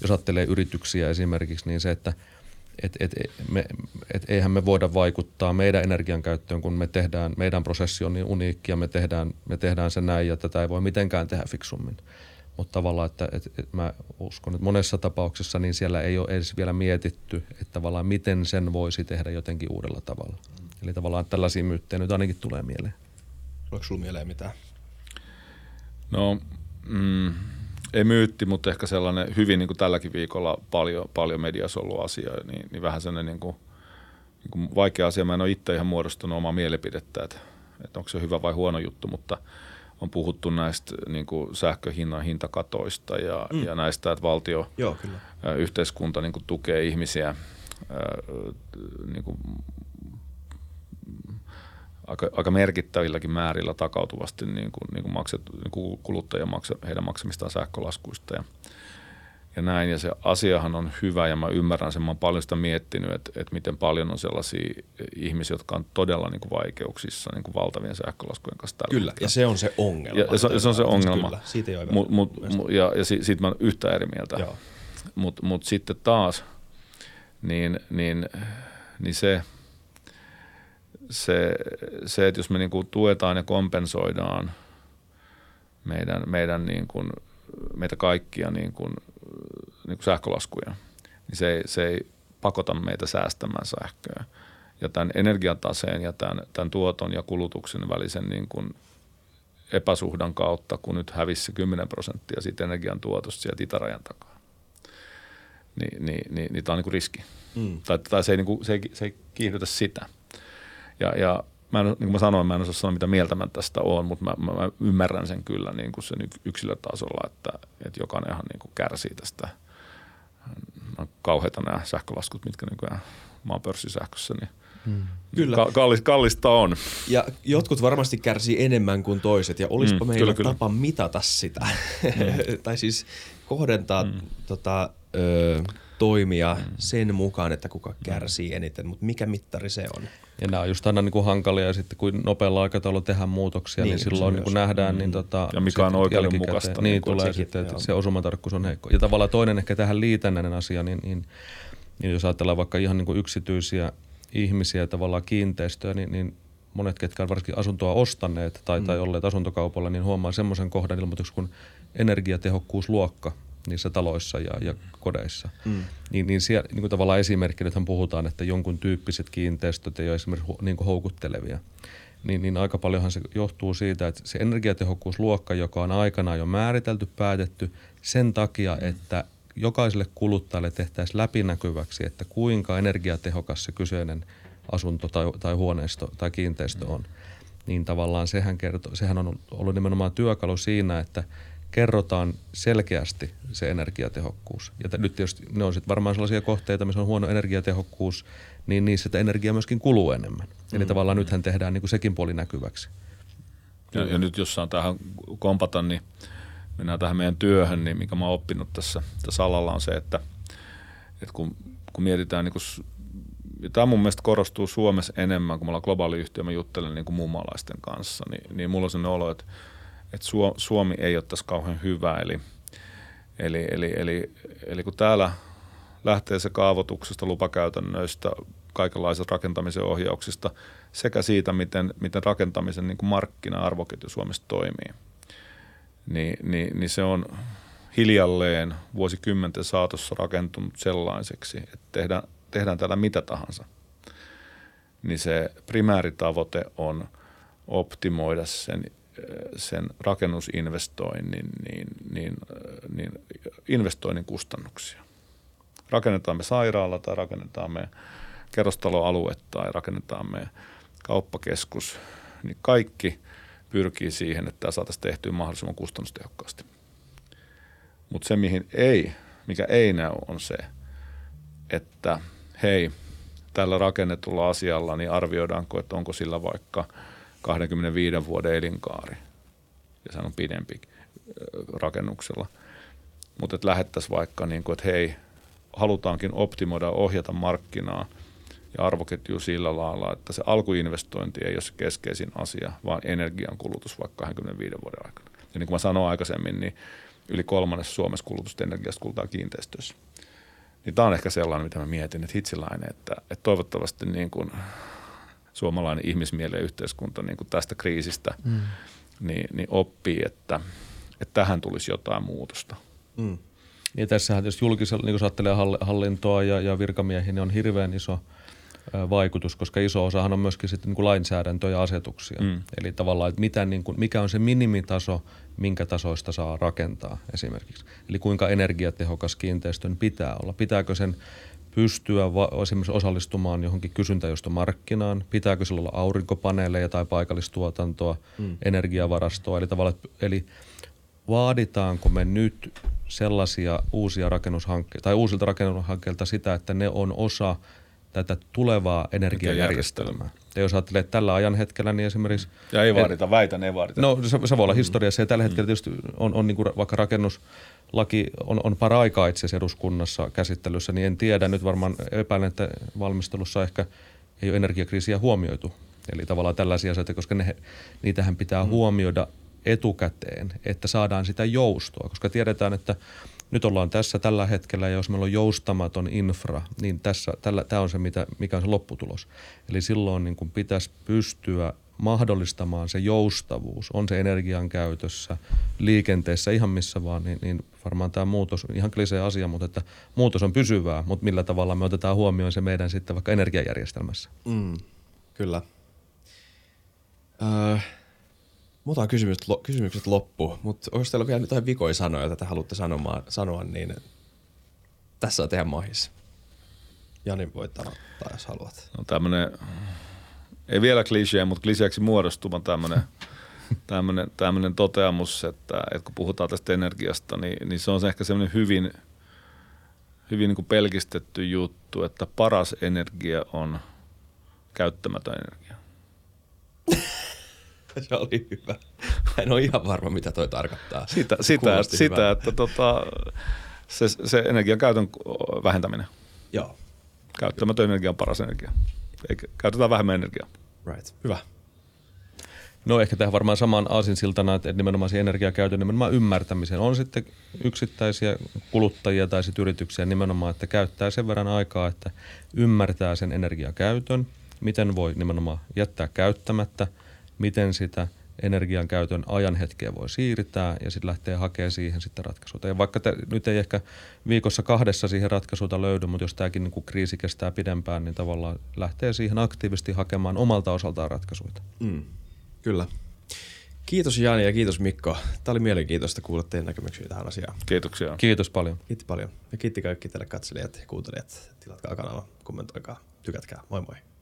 jos ajattelee yrityksiä esimerkiksi, niin se, että – et, et, me, et eihän me voida vaikuttaa meidän energian käyttöön, kun me tehdään, meidän prosessi on niin uniikki ja me tehdään, me tehdään se näin ja tätä ei voi mitenkään tehdä fiksummin. Mutta tavallaan, että, että, että mä uskon, että monessa tapauksessa niin siellä ei ole edes vielä mietitty, että tavallaan miten sen voisi tehdä jotenkin uudella tavalla. Eli tavallaan tällaisia myyttejä nyt ainakin tulee mieleen. Tuleeko sinulla mieleen mitään? No, mm, ei myytti, mutta ehkä sellainen hyvin niin kuin tälläkin viikolla paljon, paljon mediassa ollut asia, niin, niin vähän sellainen niin kuin, niin kuin vaikea asia. Mä en ole itse ihan muodostunut omaa mielipidettä, että, että onko se hyvä vai huono juttu, mutta on puhuttu näistä niin kuin sähköhinnan hintakatoista ja, mm. ja näistä, että valtio, Joo, kyllä. yhteiskunta niin kuin tukee ihmisiä niin kuin aika, aika merkittävilläkin määrillä takautuvasti niin kuin, niin kuin makset, niin kuin kuluttajien maksa, heidän maksamistaan sähkölaskuista ja, ja näin. Ja se asiahan on hyvä ja mä ymmärrän sen. Mä oon paljon sitä miettinyt, että, että miten paljon on sellaisia ihmisiä, jotka on todella niin kuin vaikeuksissa niin kuin valtavien sähkölaskujen kanssa. Tällä Kyllä, hetkellä. ja se on se ongelma. Ja, ja, se, se on se ongelma. Kyllä, siitä ei ole mut, mut, ja, ja si, siitä mä oon yhtä eri mieltä. Mutta mut sitten taas, niin, niin, niin se – se, se, että jos me niin kuin tuetaan ja kompensoidaan meidän, meidän niin kuin, meitä kaikkia niin kuin, niin kuin sähkölaskuja, niin se, se ei pakota meitä säästämään sähköä. Ja tämän energiataseen ja tämän, tämän tuoton ja kulutuksen välisen niin kuin epäsuhdan kautta, kun nyt hävisi 10 prosenttia siitä energian tuotosta sieltä itärajan takaa, niin, niin, niin, niin tämä on niin kuin riski. Mm. Tai, tai se, ei, niin kuin, se, ei, se ei kiihdytä sitä. Ja, ja mä en, niin kuin mä sanoin, mä en osaa sanoa, mitä mieltä mä tästä on, mutta mä, mä, mä ymmärrän sen kyllä niin kuin sen yksilötasolla, että, että jokainenhan niin kuin kärsii tästä. No, kauheita nämä sähkölaskut, mitkä nykyään maan pörssisähkössä, niin Hmm. Kyllä. Kallis, kallista on. Ja jotkut varmasti kärsii enemmän kuin toiset, ja olisipa hmm, meillä kyllä, kyllä. tapa mitata sitä. Hmm. [laughs] tai siis kohdentaa hmm. tota, ö, toimia sen mukaan, että kuka kärsii eniten, mutta mikä mittari se on? Ja nämä on just aina niin kuin hankalia ja sitten kun nopealla aikataululla tehdään muutoksia, niin, Niin, silloin niin kuin nähdään, niin tota, Ja mikä on oikeudenmukaista, niin Niin, tulee sekin, sitten, että se osumatarkkuus on heikko. Ja tavallaan toinen ehkä tähän liitännäinen asia, niin, niin, niin jos ajatellaan vaikka ihan niin kuin yksityisiä ihmisiä ja tavallaan kiinteistöjä, niin, niin monet, ketkä on varsinkin asuntoa ostaneet tai, mm. tai olleet asuntokaupalla, niin huomaa semmoisen kohdan ilmoituksen kuin energiatehokkuusluokka niissä taloissa ja, ja kodeissa. Mm. Niin, niin, siellä, niin kuin tavallaan esimerkkinä, että puhutaan, että jonkun tyyppiset kiinteistöt ei ole esimerkiksi niin kuin houkuttelevia. Niin, niin aika paljonhan se johtuu siitä, että se energiatehokkuusluokka, joka on aikanaan jo määritelty, päätetty sen takia, että jokaiselle kuluttajalle tehtäisiin läpinäkyväksi, että kuinka energiatehokas se kyseinen asunto tai, tai huoneisto tai kiinteistö on. Niin tavallaan sehän, kertoo, sehän on ollut nimenomaan työkalu siinä, että kerrotaan selkeästi se energiatehokkuus. Ja t- nyt tietysti ne on sitten varmaan sellaisia kohteita, missä on huono energiatehokkuus, niin niissä sitä energiaa myöskin kuluu enemmän. Eli tavallaan nythän tehdään niin kuin sekin puoli näkyväksi. Ja, ja nyt jos saan tähän kompata, niin mennään tähän meidän työhön, niin mikä mä oon oppinut tässä, tässä alalla on se, että, että kun, kun mietitään, niin kun, ja tämä mun mielestä korostuu Suomessa enemmän, kun me ollaan globaali yhtiö, mä juttelen niin kuin muun maalaisten kanssa, niin, niin mulla on sellainen olo, että, että Suo- Suomi ei ole tässä kauhean hyvä, eli, eli, eli, eli, eli kun täällä lähtee se kaavoituksesta, lupakäytännöistä, kaikenlaisesta rakentamisen ohjauksista sekä siitä, miten, miten rakentamisen niin markkina-arvoketju Suomessa toimii. Niin, niin, niin se on hiljalleen vuosikymmenten saatossa rakentunut sellaiseksi, että tehdään, tehdään täällä mitä tahansa. Niin se primääritavoite on optimoida sen, sen rakennusinvestoinnin niin, niin, niin investoinnin kustannuksia rakennetaan me sairaala tai rakennetaan me kerrostaloalue tai rakennetaan me kauppakeskus, niin kaikki pyrkii siihen, että tämä saataisiin tehtyä mahdollisimman kustannustehokkaasti. Mutta se, mihin ei, mikä ei näy, on se, että hei, tällä rakennetulla asialla, niin arvioidaanko, että onko sillä vaikka 25 vuoden elinkaari, ja se on pidempi ö, rakennuksella. Mutta että lähettäisiin vaikka, niin kuin, että hei, halutaankin optimoida, ohjata markkinaa ja arvoketju sillä lailla, että se alkuinvestointi ei ole se keskeisin asia, vaan energiankulutus vaikka 25 vuoden aikana. Ja niin kuin mä sanoin aikaisemmin, niin yli kolmannes Suomessa kulutusta energiasta kulutaan kiinteistöissä. Niin tämä on ehkä sellainen, mitä mä mietin, että hitsiläinen, että, että toivottavasti niin kuin suomalainen ihmismieli ja yhteiskunta niin kuin tästä kriisistä mm. niin, niin oppii, että, että tähän tulisi jotain muutosta. Mm. Niin tässähän tietysti julkisella, niin kun sä ajattelee hall- hallintoa ja, ja virkamiehiä, niin on hirveän iso vaikutus, koska iso osahan on myöskin sitten niin kuin lainsäädäntö ja asetuksia. Mm. Eli tavallaan, että mitä, niin kuin, mikä on se minimitaso, minkä tasoista saa rakentaa esimerkiksi. Eli kuinka energiatehokas kiinteistön pitää olla. Pitääkö sen pystyä va- esimerkiksi osallistumaan johonkin kysyntäjostomarkkinaan? Pitääkö sillä olla aurinkopaneeleja tai paikallistuotantoa, mm. energiavarastoa? Eli, tavallaan, eli vaaditaanko me nyt sellaisia uusia rakennushankkeita tai uusilta rakennushankkeilta sitä, että ne on osa tätä tulevaa energiajärjestelmää. Ja jos ajattelee, että tällä ajan hetkellä, niin esimerkiksi... Ja ei vaadita, väitän, ei vaadita. No se, se voi olla historiassa ja tällä hetkellä tietysti on, on niin kuin vaikka rakennuslaki on, on paraikaa itse asiassa eduskunnassa käsittelyssä, niin en tiedä, nyt varmaan epäilen, että valmistelussa ehkä ei ole energiakriisiä huomioitu. Eli tavallaan tällaisia asioita, koska ne, niitähän pitää mm. huomioida etukäteen, että saadaan sitä joustoa, koska tiedetään, että nyt ollaan tässä tällä hetkellä, ja jos meillä on joustamaton infra, niin tässä, tällä, tämä on se, mitä, mikä on se lopputulos. Eli silloin niin kuin pitäisi pystyä mahdollistamaan se joustavuus, on se energian käytössä, liikenteessä, ihan missä vaan, niin, niin varmaan tämä muutos, ihan klisee asia, mutta että muutos on pysyvää, mutta millä tavalla me otetaan huomioon se meidän sitten vaikka energiajärjestelmässä. Mm, kyllä. Öö, Muuta kysymykset, lo, kysymykset loppu, mutta onko teillä vielä jotain vikoja sanoja, joita te haluatte sanomaan, sanoa, niin tässä on teidän mahis. Jani voit aloittaa, jos haluat. No tämmönen, ei vielä klisee, mutta kliseeksi muodostuva tämmönen, [laughs] tämmönen, tämmönen toteamus, että, että kun puhutaan tästä energiasta, niin, niin se on se ehkä semmoinen hyvin, hyvin niin kuin pelkistetty juttu, että paras energia on käyttämätön energia. [laughs] Se oli hyvä. En ole ihan varma, mitä toi tarkoittaa. Sitä, sitä, sitä hyvältä. että tota, se, se energian käytön vähentäminen. Joo. Käyttämätön energia on paras energia. Eikä, käytetään vähemmän energiaa. Right. Hyvä. No ehkä tähän varmaan samaan aasinsiltana, että nimenomaan se energiakäytön nimenomaan ymmärtämisen. On sitten yksittäisiä kuluttajia tai sitten yrityksiä nimenomaan, että käyttää sen verran aikaa, että ymmärtää sen energiakäytön, miten voi nimenomaan jättää käyttämättä, miten sitä energian käytön ajan hetkeä voi siirtää ja sitten lähtee hakemaan siihen sitten ratkaisuta. Ja vaikka te, nyt ei ehkä viikossa kahdessa siihen ratkaisuta löydy, mutta jos tämäkin niin kuin kriisi kestää pidempään, niin tavallaan lähtee siihen aktiivisesti hakemaan omalta osaltaan ratkaisuja. Mm. Kyllä. Kiitos Jani ja kiitos Mikko. Tämä oli mielenkiintoista kuulla teidän näkemyksiä tähän asiaan. Kiitoksia. Kiitos paljon. Kiitti paljon. Ja kiitti kaikki teille katselijat ja kuuntelijat. Tilatkaa kanava, kommentoikaa, tykätkää. Moi moi.